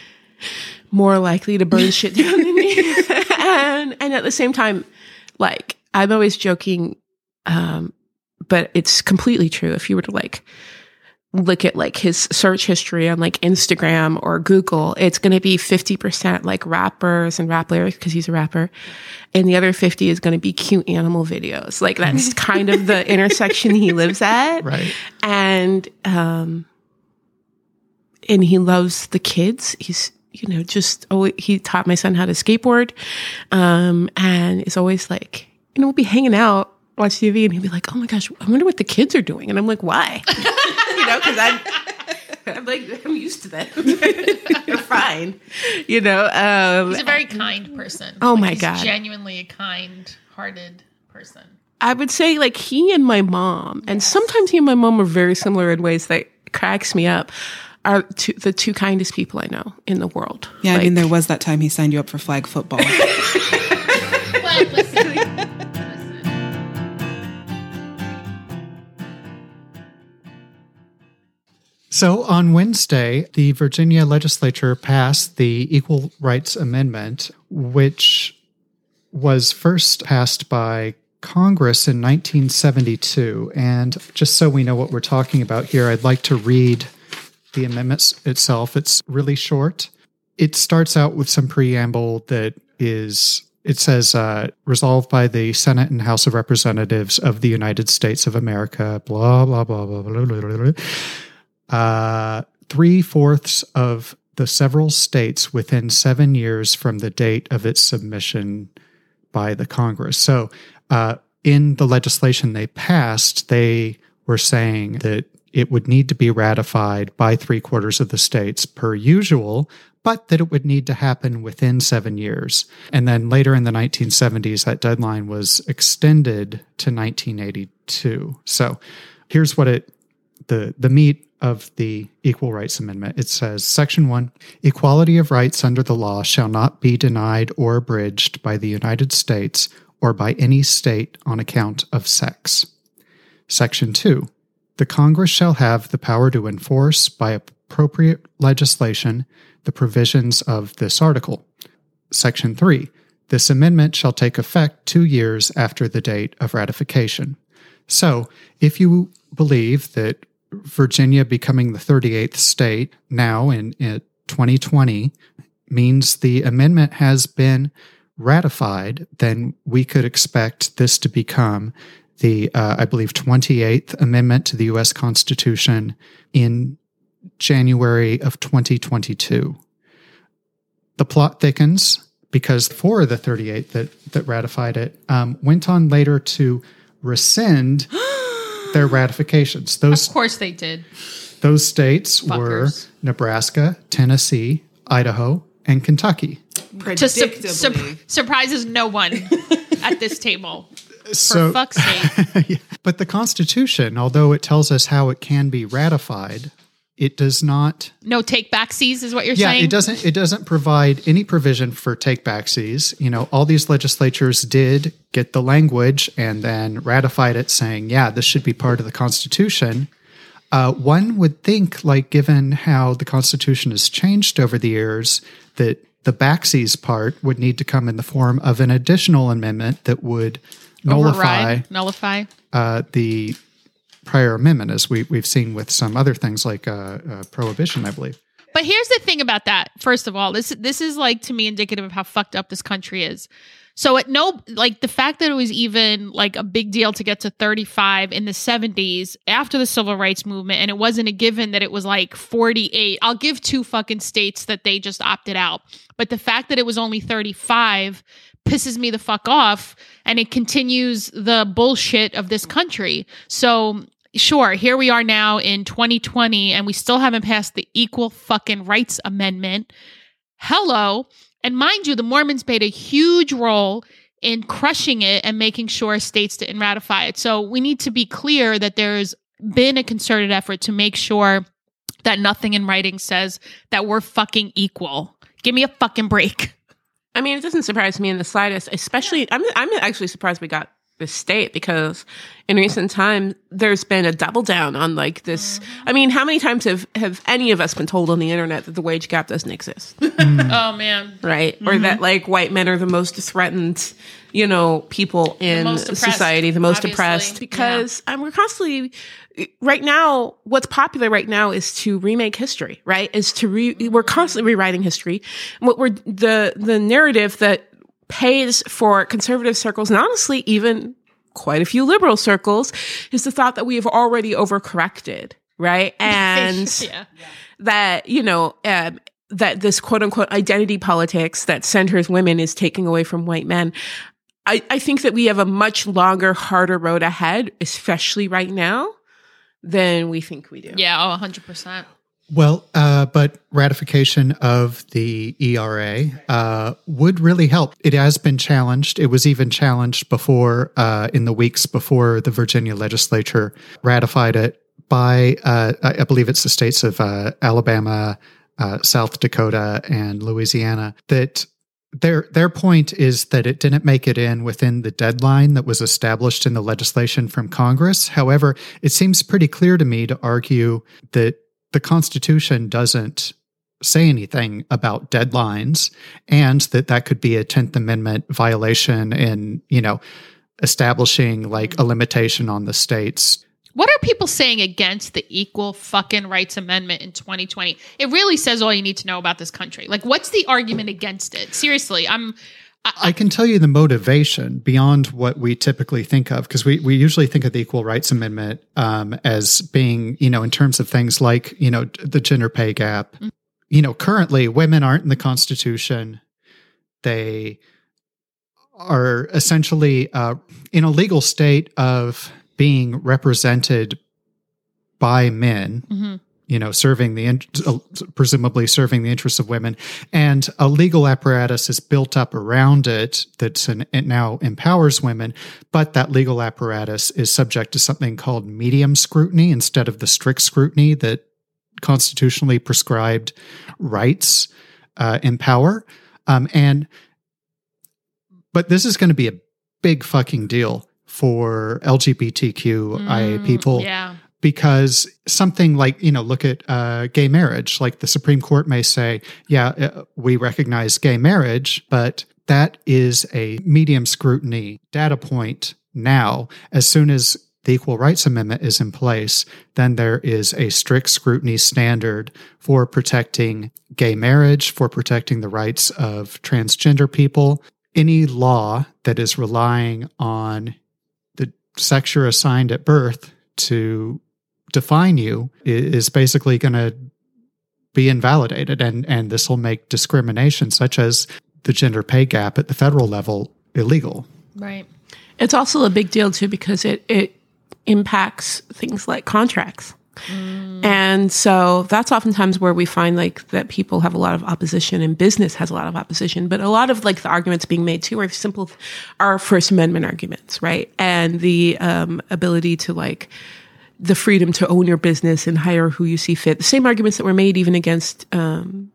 more likely to burn shit down than me. <laughs> and, and at the same time, like, I'm always joking, um, but it's completely true. If you were to like look at like his search history on like Instagram or Google, it's going to be 50% like rappers and rap lyrics because he's a rapper. And the other 50 is going to be cute animal videos. Like that's <laughs> kind of the intersection he lives at. Right. And, um, and he loves the kids. He's, you know, just, oh, he taught my son how to skateboard. Um, and is always like, you know, we'll be hanging out, watch TV, and he'd be like, oh my gosh, I wonder what the kids are doing. And I'm like, why? <laughs> you know, because I'm, I'm like, I'm used to that. <laughs> You're fine. You know, um, He's a very kind person. Oh Like, my he's God. Genuinely a kind hearted person. I would say like he and my mom, and sometimes he and my mom are very similar in ways that cracks me up. Are two, the two kindest people I know in the world. Yeah, I mean, there was that time he signed you up for flag football. <laughs> So on Wednesday, the Virginia legislature passed the Equal Rights Amendment, which was first passed by Congress in 1972. And just so we know what we're talking about here, I'd like to read the amendment itself. It's really short. It starts out with some preamble that is it says uh, resolved by the Senate and House of Representatives of the United States of America, blah, blah, blah, blah, blah, blah, blah, blah. Uh, Three fourths of the several states within seven years from the date of its submission by the Congress. So, uh, in the legislation they passed, they were saying that it would need to be ratified by three quarters of the states per usual, but that it would need to happen within seven years. And then later in the 1970s, that deadline was extended to 1982. So here's what it, the, the meat of the Equal Rights Amendment. It says, Section 1 Equality of rights under the law shall not be denied or abridged by the United States or by any state on account of sex. Section 2 The Congress shall have the power to enforce by appropriate legislation the provisions of this article. Section 3 This amendment shall take effect two years after the date of ratification. So, if you believe that Virginia becoming the 38th state now in, in 2020 means the amendment has been ratified, then we could expect this to become the, uh, I believe, 28th Amendment to the U.S. Constitution in January of 2022. The plot thickens because four of the 38 that, that ratified it um, went on later to rescind <gasps> their ratifications. Those, Of course they did. those states were Nebraska, Tennessee, Idaho, and Kentucky. To su- Predictably. surprises no one <laughs> at this table. For So, fuck's sake. <laughs> but the Constitution, although it tells us how it can be ratified, it does not No take backsies is what you're yeah saying? it doesn't it doesn't provide any provision for take backsies you know all these legislatures did get the language and then ratified it saying yeah this should be part of the constitution uh, one would think like given how the constitution has changed over the years that the backsies part would need to come in the form of an additional amendment that would nullify Override, nullify. uh, the prior amendment as we, we've seen with some other things like uh, uh, prohibition i believe But here's the thing about that. First of all, this this is like to me indicative of how fucked up this country is. So at no like the fact that it was even like a big deal to get to 35 in the 70s after the civil rights movement and it wasn't a given that it was like 48. I'll give two fucking states that they just opted out. But the fact that it was only 35 pisses me the fuck off and it continues the bullshit of this country. So sure, here we are now in 2020 and we still haven't passed the Equal Fucking Rights Amendment. Hello. And mind you, the Mormons played a huge role in crushing it and making sure states didn't ratify it. So we need to be clear that there's been a concerted effort to make sure that nothing in writing says that we're fucking equal. Give me a fucking break. I mean, it doesn't surprise me in the slightest. Especially, I'm I'm actually surprised we got this state because in recent time there's been a double down on like this. I mean, how many times have have any of us been told on the internet that the wage gap doesn't exist, <laughs> Oh man. right? Or that like white men are the most threatened, you know, people in society, the most obviously. oppressed. Because um, we're constantly right now what's popular right now is to remake history right is to re we're constantly rewriting history what we're the the narrative that pays for conservative circles and honestly even quite a few liberal circles is the thought that we have already overcorrected right <laughs> and yeah. that you know um, that this quote unquote identity politics that centers women is taking away from white men. I, I think that we have a much longer, harder road ahead, especially right now, than we think we do. Yeah, oh 100%. Well, uh, but ratification of the ERA uh, would really help. It has been challenged. It was even challenged before, uh, in the weeks before the Virginia legislature ratified it by, uh, I believe it's the states of uh, Alabama, uh, South Dakota, and Louisiana. That their their point is that it didn't make it in within the deadline that was established in the legislation from Congress. However, it seems pretty clear to me to argue that the Constitution doesn't say anything about deadlines and that that could be a 10th amendment violation in you know establishing like a limitation on the states What are people saying against the equal fucking rights amendment in 2020? It really says all you need to know about this country. Like, what's the argument against it? Seriously, I'm. I can tell you the motivation beyond what we typically think of, because we, we usually think of the Equal Rights Amendment um, as being, you know, in terms of things like, you know, the gender pay gap. Mm. You know, currently women aren't in the Constitution. They are essentially uh, in a legal state of being represented by men Mhm. You know, serving the in- uh, presumably serving the interests of women, and a legal apparatus is built up around it that's an, it now empowers women. But that legal apparatus is subject to something called medium scrutiny instead of the strict scrutiny that constitutionally prescribed rights uh, empower. Um, and but this is going to be a big fucking deal for LGBTQIA Mm, people Yeah. Because something like you know look at uh, gay marriage. Like the supreme court may say yeah uh, we recognize gay marriage but that is a medium scrutiny data point now. As soon as the equal rights amendment is in place then there is a strict scrutiny standard for protecting gay marriage for protecting the rights of transgender people. Any law that is relying on the sex you're assigned at birth to define you is basically going to be invalidated and and this will make discrimination such as the gender pay gap at the federal level illegal Right. It's also a big deal too because it it impacts things like contracts. And so that's oftentimes where we find like that people have a lot of opposition and business has a lot of opposition. But a lot of like the arguments being made too are simple, are First Amendment arguments, right? And the um, ability to like the freedom to own your business and hire who you see fit. The same arguments that were made even against um,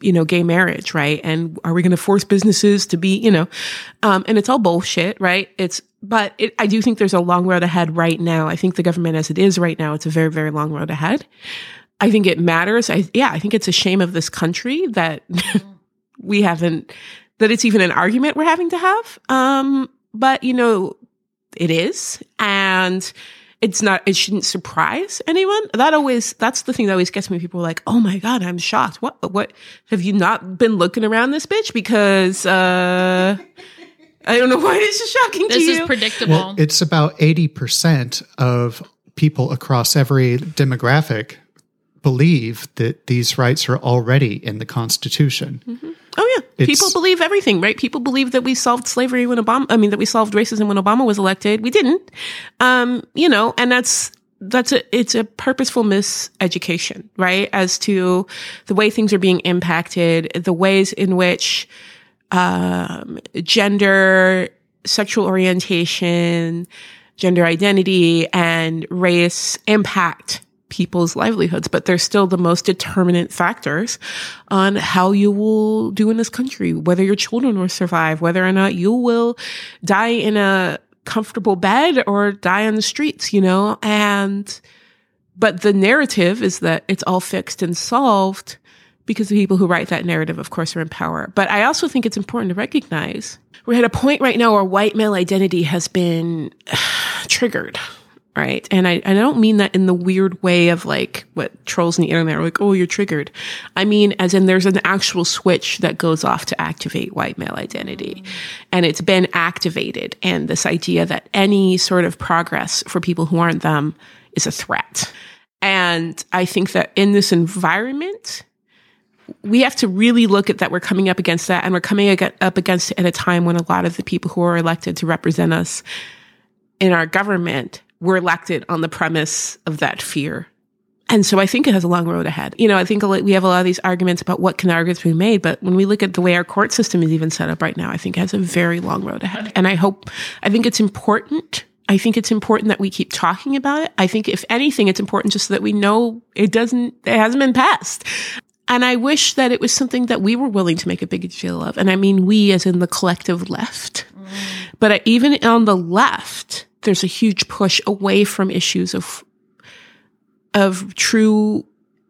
you know, gay marriage, right? And are we going to force businesses to be, you know, um, and it's all bullshit, right? It's, but it, I do think there's a long road ahead right now. I think the government as it is right now, it's a very, very long road ahead. I think it matters. I, yeah, I think it's a shame of this country that <laughs> we haven't, that it's even an argument we're having to have. Um, but you know, it is. And, it's not it shouldn't surprise anyone. That always that's the thing that always gets me. People are like oh my god i'm shocked. What what have you not been looking around this bitch? Because uh i don't know why this is shocking This to is predictable. well it's about 80% of people across every demographic believe that these rights are already in the constitution oh yeah. People believe everything right? People believe that we solved slavery when obama i mean that we solved racism when obama was elected. We didn't. Um you know and that's that's a it's a purposeful miseducation right? As to the way things are being impacted the ways in which um, gender, sexual orientation, gender identity, and race impact people's livelihoods, but they're still the most determinant factors on how you will do in this country, whether your children will survive, whether or not you will die in a comfortable bed or die on the streets, you know? And, but the narrative is that it's all fixed and solved because the people who write that narrative, of course, are in power. But I also think it's important to recognize we're at a point right now where white male identity has been <sighs> triggered. Right. And I, I don't mean that in the weird way of like what trolls on the internet are like, oh, you're triggered. I mean, as in there's an actual switch that goes off to activate white male identity. And it's been activated. And this idea that any sort of progress for people who aren't them is a threat. And I think that in this environment, we have to really look at that. We're coming up against that, and we're coming up against it at a time when a lot of the people who are elected to represent us in our government were elected on the premise of that fear. And so I think it has a long road ahead. You know, I think we have a lot of these arguments about what can arguments be made, but when we look at the way our court system is even set up right now, I think it has a very long road ahead. And I hope, I think it's important. I think it's important that we keep talking about it. I think if anything, it's important just so that we know it doesn't, it hasn't been passed. And I wish that it was something that we were willing to make a big deal of. And I mean, we as in the collective left. Mm. But even on the left, there's a huge push away from issues of, of true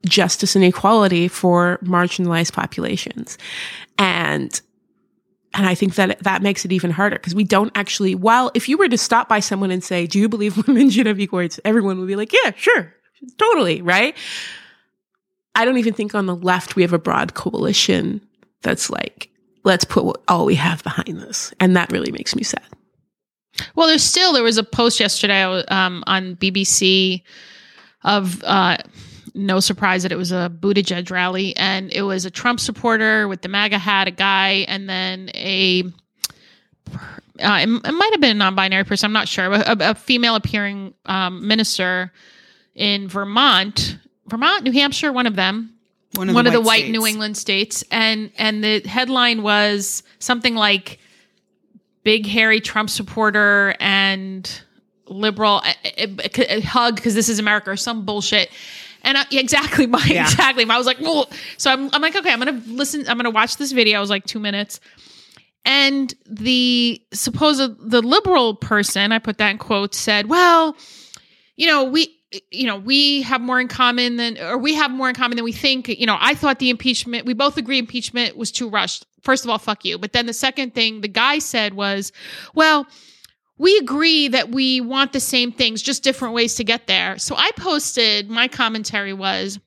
justice and equality for marginalized populations. And and I think that that makes it even harder because we don't actually, while if you were to stop by someone and say, Do you believe <laughs> women should have equal rights? Everyone would be like, Yeah, sure, totally, right? I don't even think on the left we have a broad coalition that's like, let's put all we have behind this. And that really makes me sad. Well, there's still there was a post yesterday um, on BBC of uh, no surprise that it was a Buttigieg rally, and it was a Trump supporter with the MAGA hat, a guy, and then a uh, it, it might have been a non-binary person. I'm not sure. A, a female appearing um, minister in Vermont, Vermont, New Hampshire, one of them, One of one the of the white white states. New England states, and and the headline was something like "Big hairy Trump supporter and liberal uh, uh, uh, hug because this is America" or some bullshit. And I, exactly, <laughs> my Yeah. exactly. I was like, so I'm, I'm like, okay, I'm gonna listen. I'm gonna watch this video. It was like two minutes, and the supposed the liberal person, I put that in quotes, said, "Well, you know, we." You know, we have more in common than, or we have more in common than we think. You know, I thought the impeachment, we both agree impeachment was too rushed. First of all, fuck you. But then the second thing the guy said was, well, we agree that we want the same things, just different ways to get there. So I posted, my commentary was,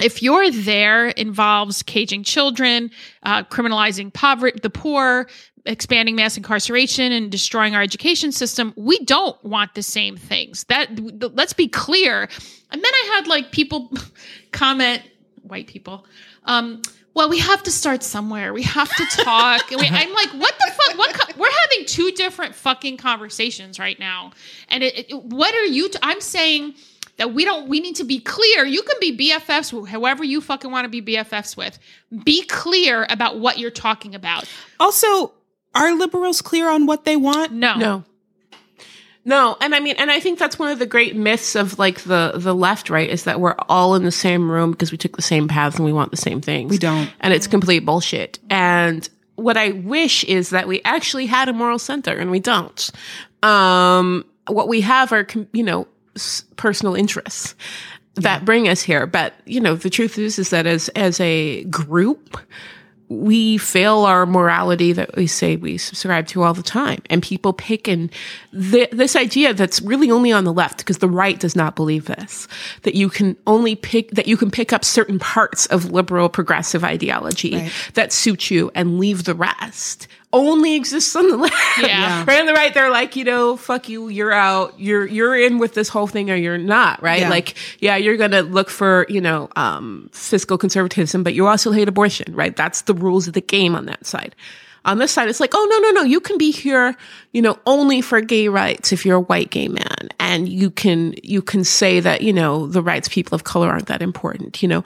if your there involves caging children, uh, criminalizing poverty, the poor, expanding mass incarceration, and destroying our education system, we don't want the same things. That let's be clear. And then I had like people <laughs> comment, white people. Um, well, we have to start somewhere. We have to talk. We, I'm like, what the fuck? What? Co- we're having two different fucking conversations right now. And it, it, what are you? I'm saying that we don't. We need to be clear. You can be BFFs with whoever you fucking want to be BFFs with. Be clear about what you're talking about. Also, are liberals clear on what they want? No, No. No, and I mean, and I think that's one of the great myths of like the the left, right? Is that we're all in the same room because we took the same paths and we want the same things. We don't. and it's complete bullshit. And what I wish is that we actually had a moral center, and we don't. Um, what we have are, you know, personal interests that bring us here. But you know, the truth is, is that as as a group, we fail our morality that we say we subscribe to all the time. And people pick and th- this idea that's really only on the left because the right does not believe this, that you can only pick, that you can pick up certain parts of liberal progressive ideology Right. that suit you and leave the rest only exists on the left. <laughs> Yeah. right on the right, they're like, you know, fuck you, you're out, you're you're in with this whole thing or you're not, right? Yeah. Like, yeah, you're gonna look for, you know, um, fiscal conservatism, but you also hate abortion, right? That's the rules of the game on that side. On this side, it's like, oh no, no, no, you can be here, you know, only for gay rights if you're a white gay man. And you can you can say that, you know, the rights people of color aren't that important, you know.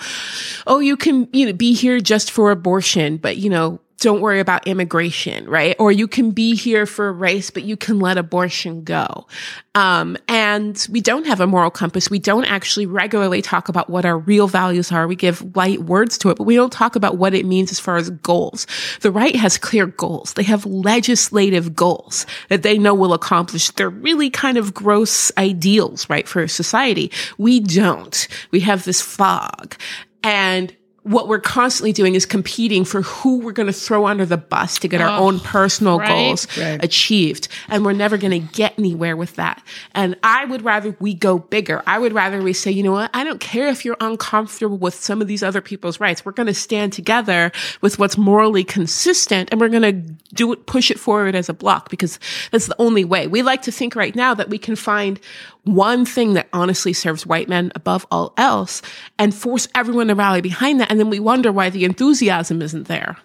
Oh, you can, you know, be here just for abortion, but you know, don't worry about immigration, right? Or you can be here for race, but you can let abortion go. Um, and we don't have a moral compass. We don't actually regularly talk about what our real values are. We give light words to it, but we don't talk about what it means as far as goals. The right has clear goals. They have legislative goals that they know will accomplish their really kind of gross ideals, right, for society. We don't. We have this fog. And what we're constantly doing is competing for who we're going to throw under the bus to get our Oh, own personal right. goals Right. achieved. And we're never going to get anywhere with that. And I would rather we go bigger. I would rather we say, you know what? I don't care if you're uncomfortable with some of these other people's rights. We're going to stand together with what's morally consistent and we're going to do it, push it forward as a block because that's the only way. We like to think right now that we can find one thing that honestly serves white men above all else and force everyone to rally behind that. And then we wonder why the enthusiasm isn't there.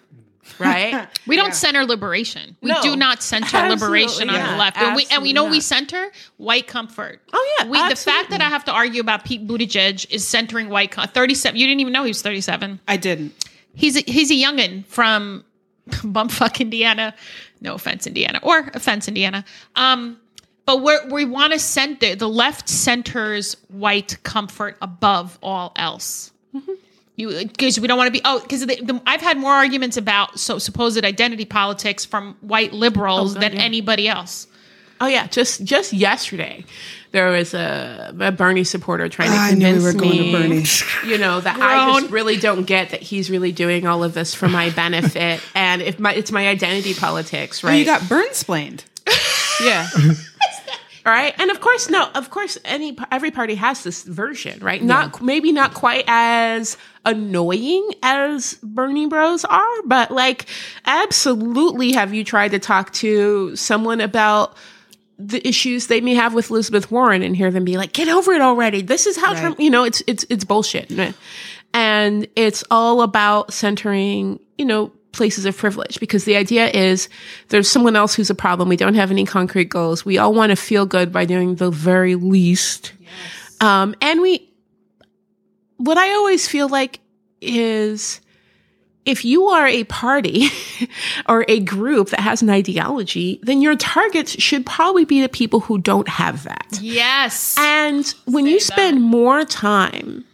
Right? <laughs> We don't center liberation. We No. do not center Absolutely liberation on the left. And we and we know we center white comfort. Oh, yeah, We the fact that I have to argue about Pete Buttigieg is centering white com- 37. You didn't even know he was 37. I didn't. He's a, he's a youngin from <laughs> bumfuck Indiana. No offense, Indiana, or offense, Indiana. Um, but we're, we want to center the left centers white comfort above all else. Mm-hmm. You because we don't want to be oh because I've had more arguments about so supposed identity politics from white liberals Oh, God, than yeah. anybody else. Oh yeah, just just yesterday, there was a, a Bernie supporter trying to I knew convince we were going to me, Bernie. you know, that I just really don't get that he's really doing all of this for my <laughs> benefit, and if my it's my identity politics, right? Oh, you got burn-splained. <laughs> Yeah. All right. And of course, no, of course, any every party has this version, right? Not maybe not quite as annoying as Bernie Bros are, but like absolutely have you tried to talk to someone about the issues they may have with Elizabeth Warren and hear them be like, get over it already. This is how Right. Trump, you know, it's it's it's bullshit. And it's all about centering, you know, places of privilege because the idea is there's someone else who's a problem. We don't have any concrete goals. We all want to feel good by doing the very least. Um, and we, what I always feel like is if you are a party <laughs> or a group that has an ideology, then your targets should probably be the people who don't have that. Yes. And when you spend more time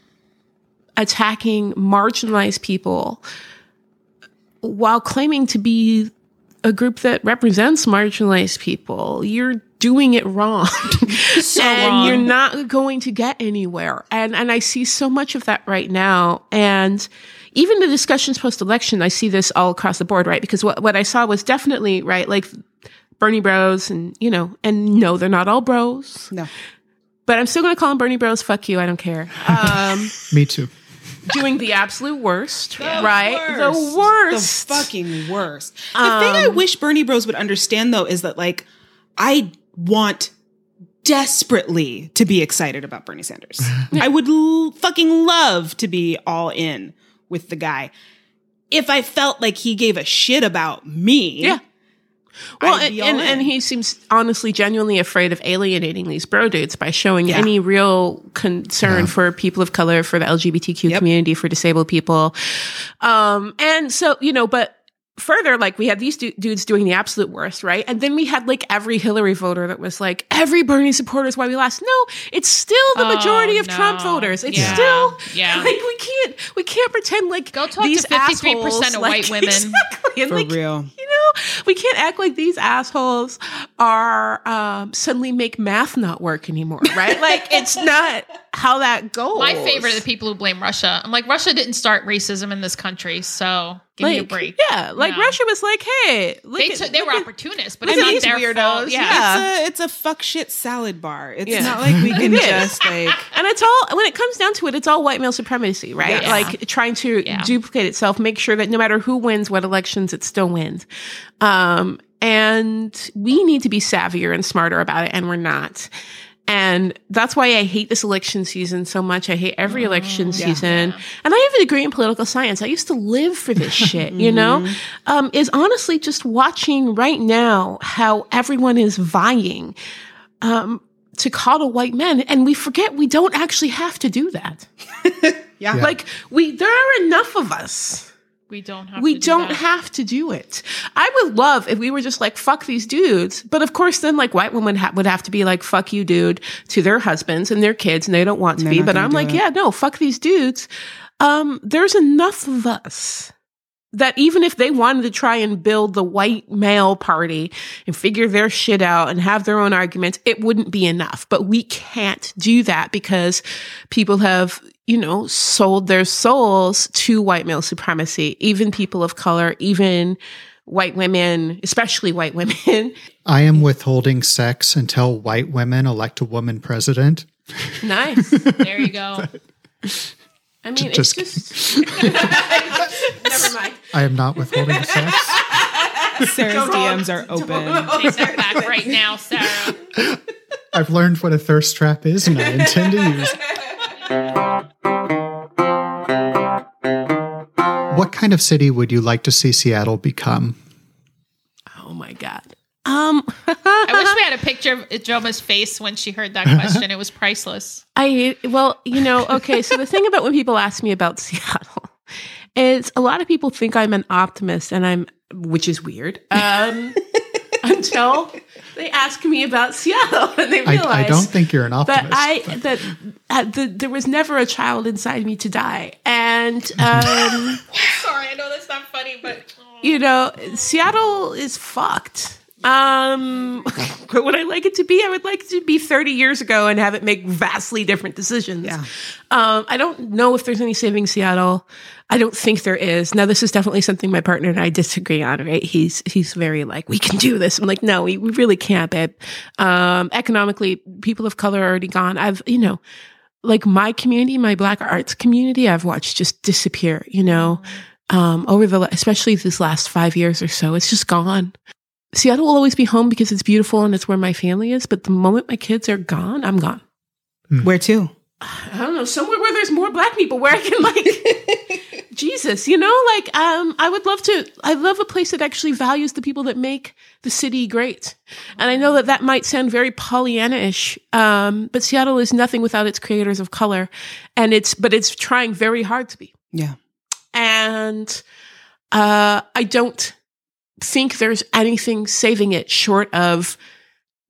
attacking marginalized people while claiming to be a group that represents marginalized people, you're doing it wrong. <laughs> and wrong. you're not going to get anywhere. And and I see so much of that right now. And even the discussions post election, I see this all across the board, right? Because what, what I saw was definitely, right, like Bernie bros and, you know, and no, they're not all bros, No. but I'm still going to call them Bernie bros. Fuck you. I don't care. <laughs> Um, Me too. Doing the absolute worst, right? The worst. worst. The fucking worst. The thing I um, wish Bernie Bros would understand though is that like I want desperately to be excited about Bernie Sanders. <laughs> I would l- fucking love to be all in with the guy. If I felt like he gave a shit about me, Yeah. Well, and, and, and he seems honestly genuinely afraid of alienating these bro dudes by showing Yeah. any real concern for people of color, for the LGBTQ Yep. community, for disabled people. Um, and so, you know, but further, like we had these du- dudes doing the absolute worst, right? And then we had like every Hillary voter that was like, every Bernie supporter is why we lost. No, it's still the Oh, majority of no. Trump voters. It's Yeah. still, Yeah. <laughs> like we can't, we can't pretend like Go talk to 53% assholes, of like, white women. <laughs> Exactly. And for like, real. you know, we can't act like these assholes are um, suddenly make math not work anymore, right? <laughs> like it's not how that goes. My favorite are the people who blame Russia. I'm like, Russia didn't start racism in this country, so give me a break. Yeah, like No. Russia was like, hey, look They, at, took, they look were at- opportunists, but it's not these their fault. weirdos. Yeah. Yeah. It's a it's a fuck shit salad bar. It's Yeah. not like we <laughs> can It is. just like And it's all when it comes down to it, it's all white male supremacy, right? Yeah. Like trying to Yeah. duplicate itself, make sure that no matter who wins what elections, it still wins. Um, and we need to be savvier and smarter about it, and we're not. And that's why I hate this election season so much. I hate every election season. And I have a degree in political science. I used to live for this <laughs> shit, you know? Um, is honestly just watching right now how everyone is vying um, to coddle white men. And we forget we don't actually have to do that. <laughs> yeah. Like, we, there are enough of us We don't have we to do don't that. have to do it. I would love if we were just like fuck these dudes, but of course then like white women ha- would have to be like fuck you dude to their husbands and their kids and they don't want to be. But I'm like, it. yeah, no, fuck these dudes. Um there's enough of us that even if they wanted to try and build the white male party and figure their shit out and have their own arguments, it wouldn't be enough. But we can't do that because people have, you know, sold their souls to white male supremacy, even people of color, even white women, especially white women. <laughs> I am withholding sex until white women elect a woman president. nice. There you go. <laughs> I mean, Just it's just. <laughs> Never mind. I am not withholding sex. Sarah's DMs are open. Take that back right now, Sarah. I've learned what a thirst trap is and I intend to use it. What kind of city would you like to see Seattle become? Oh my God. Um, I wish we had a <laughs> picture of Ijeoma's face when she heard that question. It was priceless. I well, you know, okay. So the thing about when people ask me about <laughs> Seattle is a lot of people think I'm an optimist, and I'm, which is weird. Um, <laughs> until they ask me about Seattle, <laughs> and they I, realize I don't think you're an that optimist. I that uh, the, there was never a child inside me to die, and <laughs> um, <laughs> Sorry, I know that's not funny, but you know, Seattle is fucked. Um, <laughs> what would I like it to be? I would like it to be 30 years ago and have it make vastly different decisions. Yeah. Um, I don't know if there's any saving Seattle. I don't think there is. Now, this is definitely something my partner and I disagree on, right? He's, he's very like, we can do this. I'm like, no, we, we really can't, babe. Um, economically, people of color are already gone. I've, you know, like my community, my black arts community, I've watched just disappear, you know, um, over the, especially this last five years or so. It's just gone. Seattle will always be home because it's beautiful and it's where my family is. But the moment my kids are gone, I'm gone. Where to? I don't know, somewhere where there's more black people where I can like <laughs> Jesus, you know, like um I would love to I love a place that actually values the people that make the city great. And I know that that might sound very Pollyanna-ish, um but Seattle is nothing without its creators of color and it's but it's trying very hard to be. Yeah. And uh I don't think there's anything saving it short of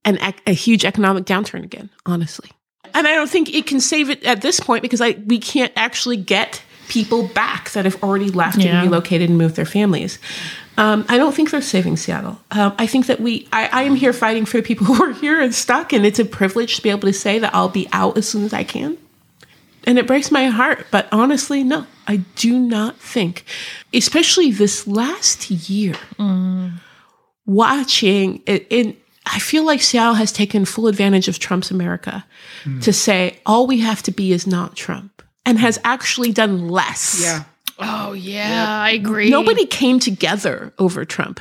an a huge economic downturn again, honestly. And I don't think it can save it at this point because I we can't actually get people back that have already left Yeah. and relocated and moved their families. Um, I don't think they're saving Seattle. Um, I think that we, I, I am here fighting for the people <laughs> who are here and stuck, and it's a privilege to be able to say that I'll be out as soon as I can. And it breaks my heart, but honestly, no, I do not think, especially this last year, watching it in I feel like Seattle has taken full advantage of Trump's America hmm. to say all we have to be is not Trump and has actually done less. Yeah. Oh yeah, I agree. Nobody came together over Trump.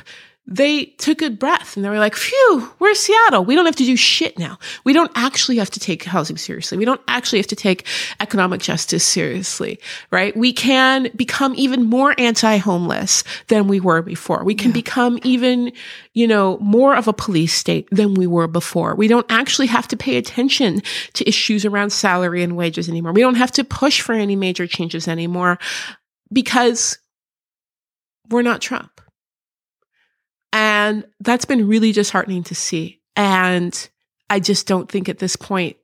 They took a breath and they were like, phew, we're Seattle. We don't have to do shit now. We don't actually have to take housing seriously. We don't actually have to take economic justice seriously, right? We can become even more anti-homeless than we were before. We can become even, you know, more of a police state than we were before. We don't actually have to pay attention to issues around salary and wages anymore. We don't have to push for any major changes anymore because we're not Trump. And that's been really disheartening to see. And I just don't think at this point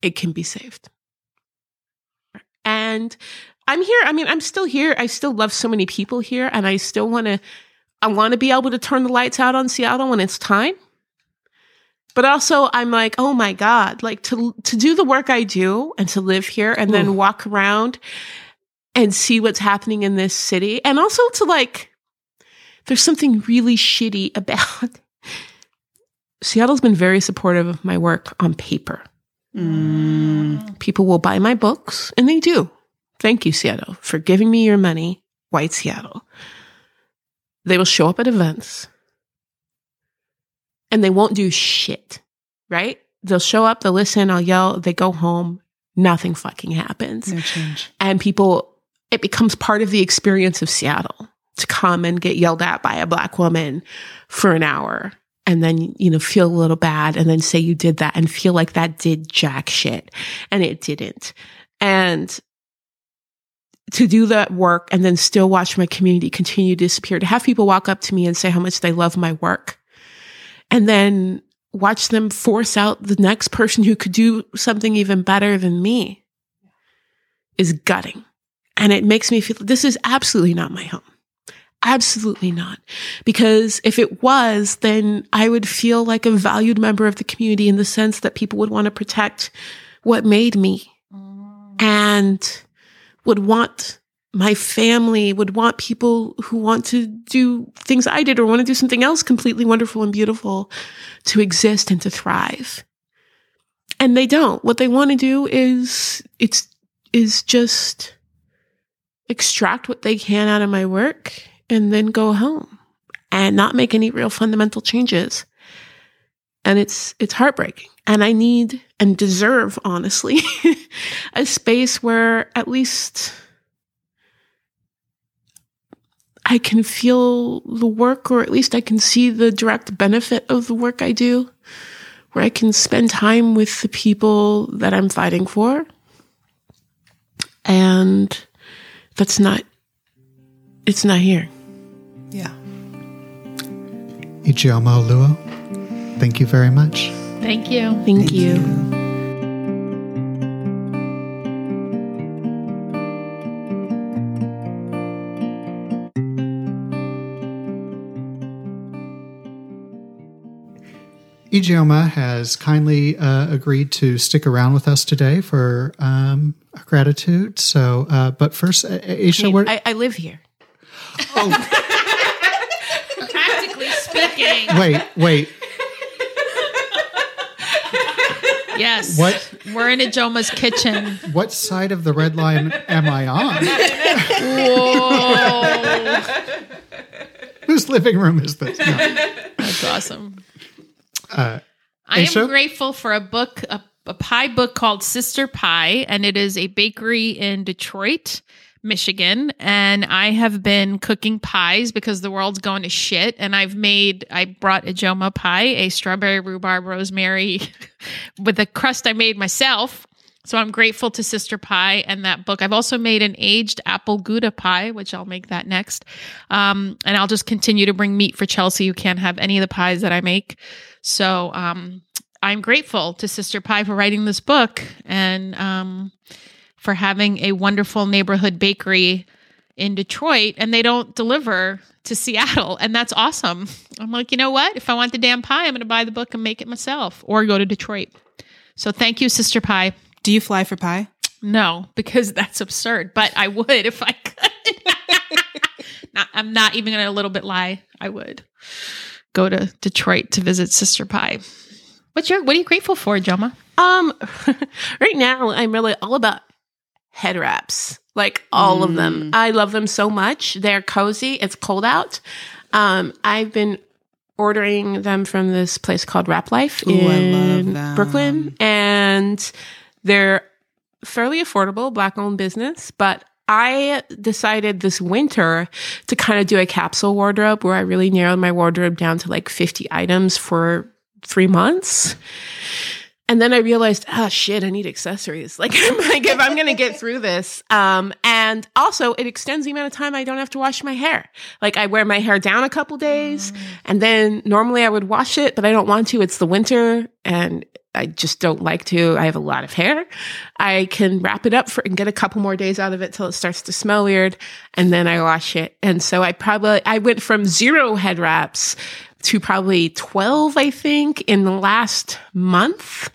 it can be saved. And I'm here. I mean, I'm still here. I still love so many people here. And I still want to, I want to be able to turn the lights out on Seattle when it's time. But also I'm like, oh my God, like to, to do the work I do and to live here and then walk around and see what's happening in this city. And also to like, there's something really shitty about <laughs> Seattle's been very supportive of my work on paper. Mm. People will buy my books, and they do. Thank you, Seattle, for giving me your money, White Seattle. They will show up at events and they won't do shit, right? They'll show up, they'll listen, I'll yell, they go home, nothing fucking happens No change. and people it becomes part of the experience of Seattle to come and get yelled at by a black woman for an hour and then you know feel a little bad and then say you did that and feel like that did jack shit and it didn't and to do that work and then still watch my community continue to disappear to have people walk up to me and say how much they love my work and then watch them force out the next person who could do something even better than me is gutting. And it makes me feel this is absolutely not my home. Absolutely not. Because if it was, then I would feel like a valued member of the community in the sense that people would want to protect what made me mm. and would want my family, would want people who want to do things I did or want to do something else completely wonderful and beautiful to exist and to thrive. And they don't. What they want to do is it's is just extract what they can out of my work and then go home and not make any real fundamental changes. And it's it's heartbreaking. And I need and deserve honestly <laughs> a space where at least I can feel the work or at least I can see the direct benefit of the work I do where I can spend time with the people that I'm fighting for and that's not it's not here. Ijeoma Oluo, thank you very much. Thank you. thank, you. Ijeoma has kindly uh, agreed to stick around with us today for um, gratitude. So, uh, but first, uh, Aisha, where, I, I live here. Practically <laughs> wait, wait, Yes. What? We're in Ijeoma's kitchen. what side of the red line am I on? Whoa. Whose living room is this? No. That's awesome. Uh, I am grateful for a book, a, a pie book called Sister Pie, and it is a bakery in Detroit, Michigan. And I have been cooking pies because the world's going to shit. And I've made, I brought Ijeoma pie, a strawberry rhubarb rosemary <laughs> with a crust I made myself. So I'm grateful to Sister Pie and that book. I've also made an aged apple Gouda pie, which I'll make that next. Um, and I'll just continue to bring meat for Chelsea, who can't have any of the pies that I make. So um, I'm grateful to Sister Pie for writing this book and um, for having a wonderful neighborhood bakery in Detroit. And they don't deliver to Seattle. And that's awesome. I'm like, you know what? If I want the damn pie, I'm going to buy the book and make it myself or go to Detroit. So thank you, Sister Pie. Do you fly for pie? No, because <laughs> that's absurd. But I would if I could. <laughs> not, I'm not even going to a little bit lie. I would go to Detroit to visit Sister Pie. What's your What are you grateful for, Joma? Um, <laughs> right now I'm really all about head wraps, like all of them. I love them so much. They're cozy. It's cold out. Um, I've been ordering them from this place called Wrap Life Ooh, in. Brooklyn, and they're fairly affordable, black owned business, but. I decided this winter to kind of do a capsule wardrobe where I really narrowed my wardrobe down to like 50 items for three months. And then I realized, ah, shit, I need accessories. <laughs> Like, like if I'm going to get through this. Um, and also it extends the amount of time I don't have to wash my hair. Like I wear my hair down a couple days and then normally I would wash it, but I don't want to. It's the winter and I just don't like to. I have a lot of hair. I can wrap it up for and get a couple more days out of it till it starts to smell weird, and then I wash it. And so I probably I went from zero head wraps to probably twelve, I think, in the last month.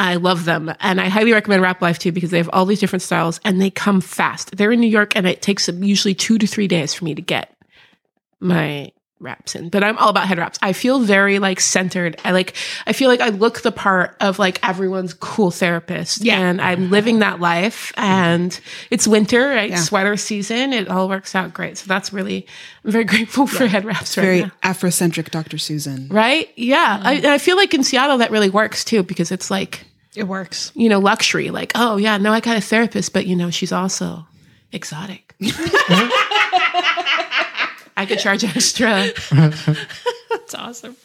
I love them, and I highly recommend Wrap Life too because they have all these different styles and they come fast. They're in New York, and it takes usually two to three days for me to get my wraps in, but I'm all about head wraps. I feel very like centered. I like, I feel like I look the part of like everyone's cool therapist Yeah. and I'm living that life and it's winter, right? Yeah. Sweater season. It all works out great. So that's really, I'm very <laughs> grateful for head wraps right Very now. Afrocentric Dr. Susan. Right? Yeah. I, I feel like in Seattle that really works too because it's like, It works. you know, luxury. Like, oh yeah, no, I got a therapist, but you know, she's also exotic. <laughs> I could charge extra. <laughs> That's awesome.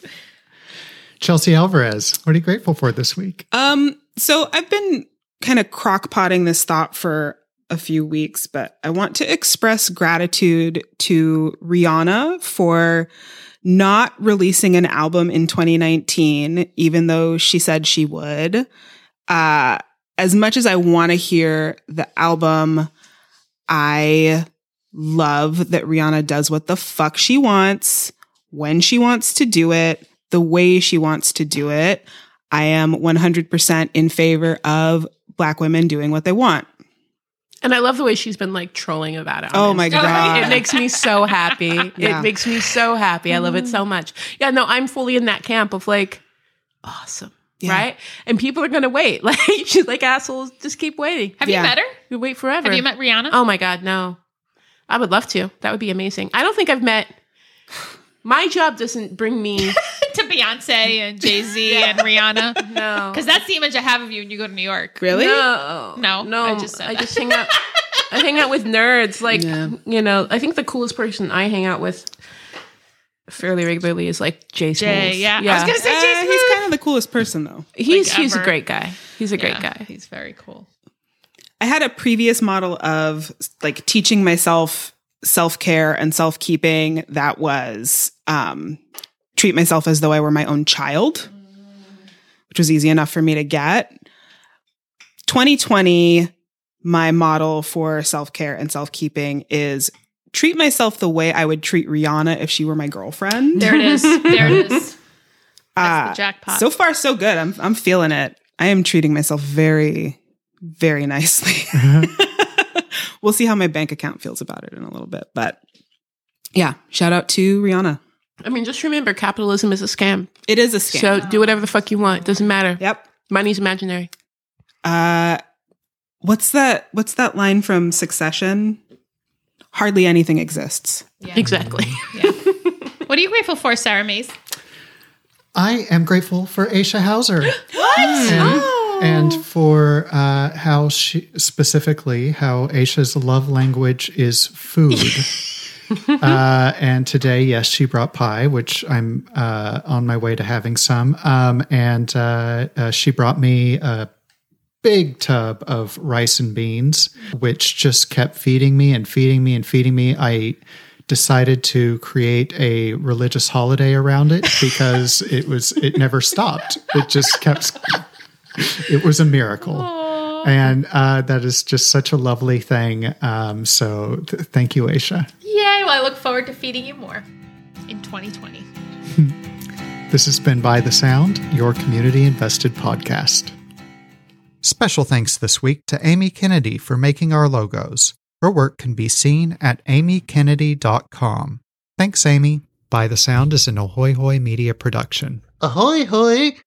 Chelsea Alvarez, what are you grateful for this week? Um, so I've been kind of crockpotting this thought for a few weeks, but I want to express gratitude to Rihanna for not releasing an album in 2019, even though she said she would. Uh, as much as I want to hear the album, I love that Rihanna does what the fuck she wants, when she wants to do it, the way she wants to do it. I am 100% in favor of black women doing what they want. And I love the way she's been like trolling about it. Oh my Instagram. God. It makes me so happy. <laughs> Yeah. It makes me so happy. I love it so much. Yeah, no, I'm fully in that camp of like, awesome. Yeah. Right? And people are gonna wait. <laughs> Like she's like, assholes, just keep waiting. Have Yeah. you met her? You wait forever. Have you met Rihanna? Oh my God, no. I would love to. That would be amazing. I don't think I've met my job doesn't bring me <laughs> to Beyonce and Jay Z <laughs> and Rihanna? no. Because that's the image I have of you when you go to New York. Really? No, No, no. I just said I just hang out. I hang out with nerds. Like Yeah. you know, I think the coolest person I hang out with fairly regularly is like Jay. Jay, Smalls. yeah. I was gonna say Uh, Jay he's kind of the coolest person, though. he's like, he's a great guy. He's a great Yeah, guy. He's very cool. I had a previous model of like teaching myself self care and self keeping that was um, treat myself as though I were my own child, which was easy enough for me to get. 2020, my model for self care and self keeping is treat myself the way I would treat Rihanna if she were my girlfriend. There it is. <laughs> There it is. That's Uh, the jackpot. So far, so good. I'm I'm feeling it. I am treating myself very, very nicely. <laughs> we'll see how my bank account feels about it in a little bit. But yeah, shout out to Rihanna. I mean, just remember, capitalism is a scam. It is a scam. So do whatever the fuck you want. It doesn't matter. yep. Money's imaginary. Uh, what's that? What's that line from Succession? Hardly anything exists. Yeah. Exactly. <laughs> Yeah. what are you grateful for, Sarah Mays? I am grateful for Aisha Hauser. <gasps> What? And, oh. And for uh, how she specifically how Aisha's love language is food. <laughs> uh, and today, yes, she brought pie, which I'm uh, on my way to having some. Um, and uh, uh, she brought me a big tub of rice and beans, which just kept feeding me and feeding me and feeding me. I decided to create a religious holiday around it because it was it never stopped. It just kept. It was a miracle. And uh, that is just such a lovely thing. Um, so th- thank you, Aisha. Yay! Well, I look forward to feeding you more in 2020. <laughs> This has been By the Sound, your community invested podcast. Special thanks this week to Amy Kennedy for making our logos. Her work can be seen at amykennedy.com. Thanks, Amy. By the Sound is an Ahoy Hoy media production. Ahoy hoy!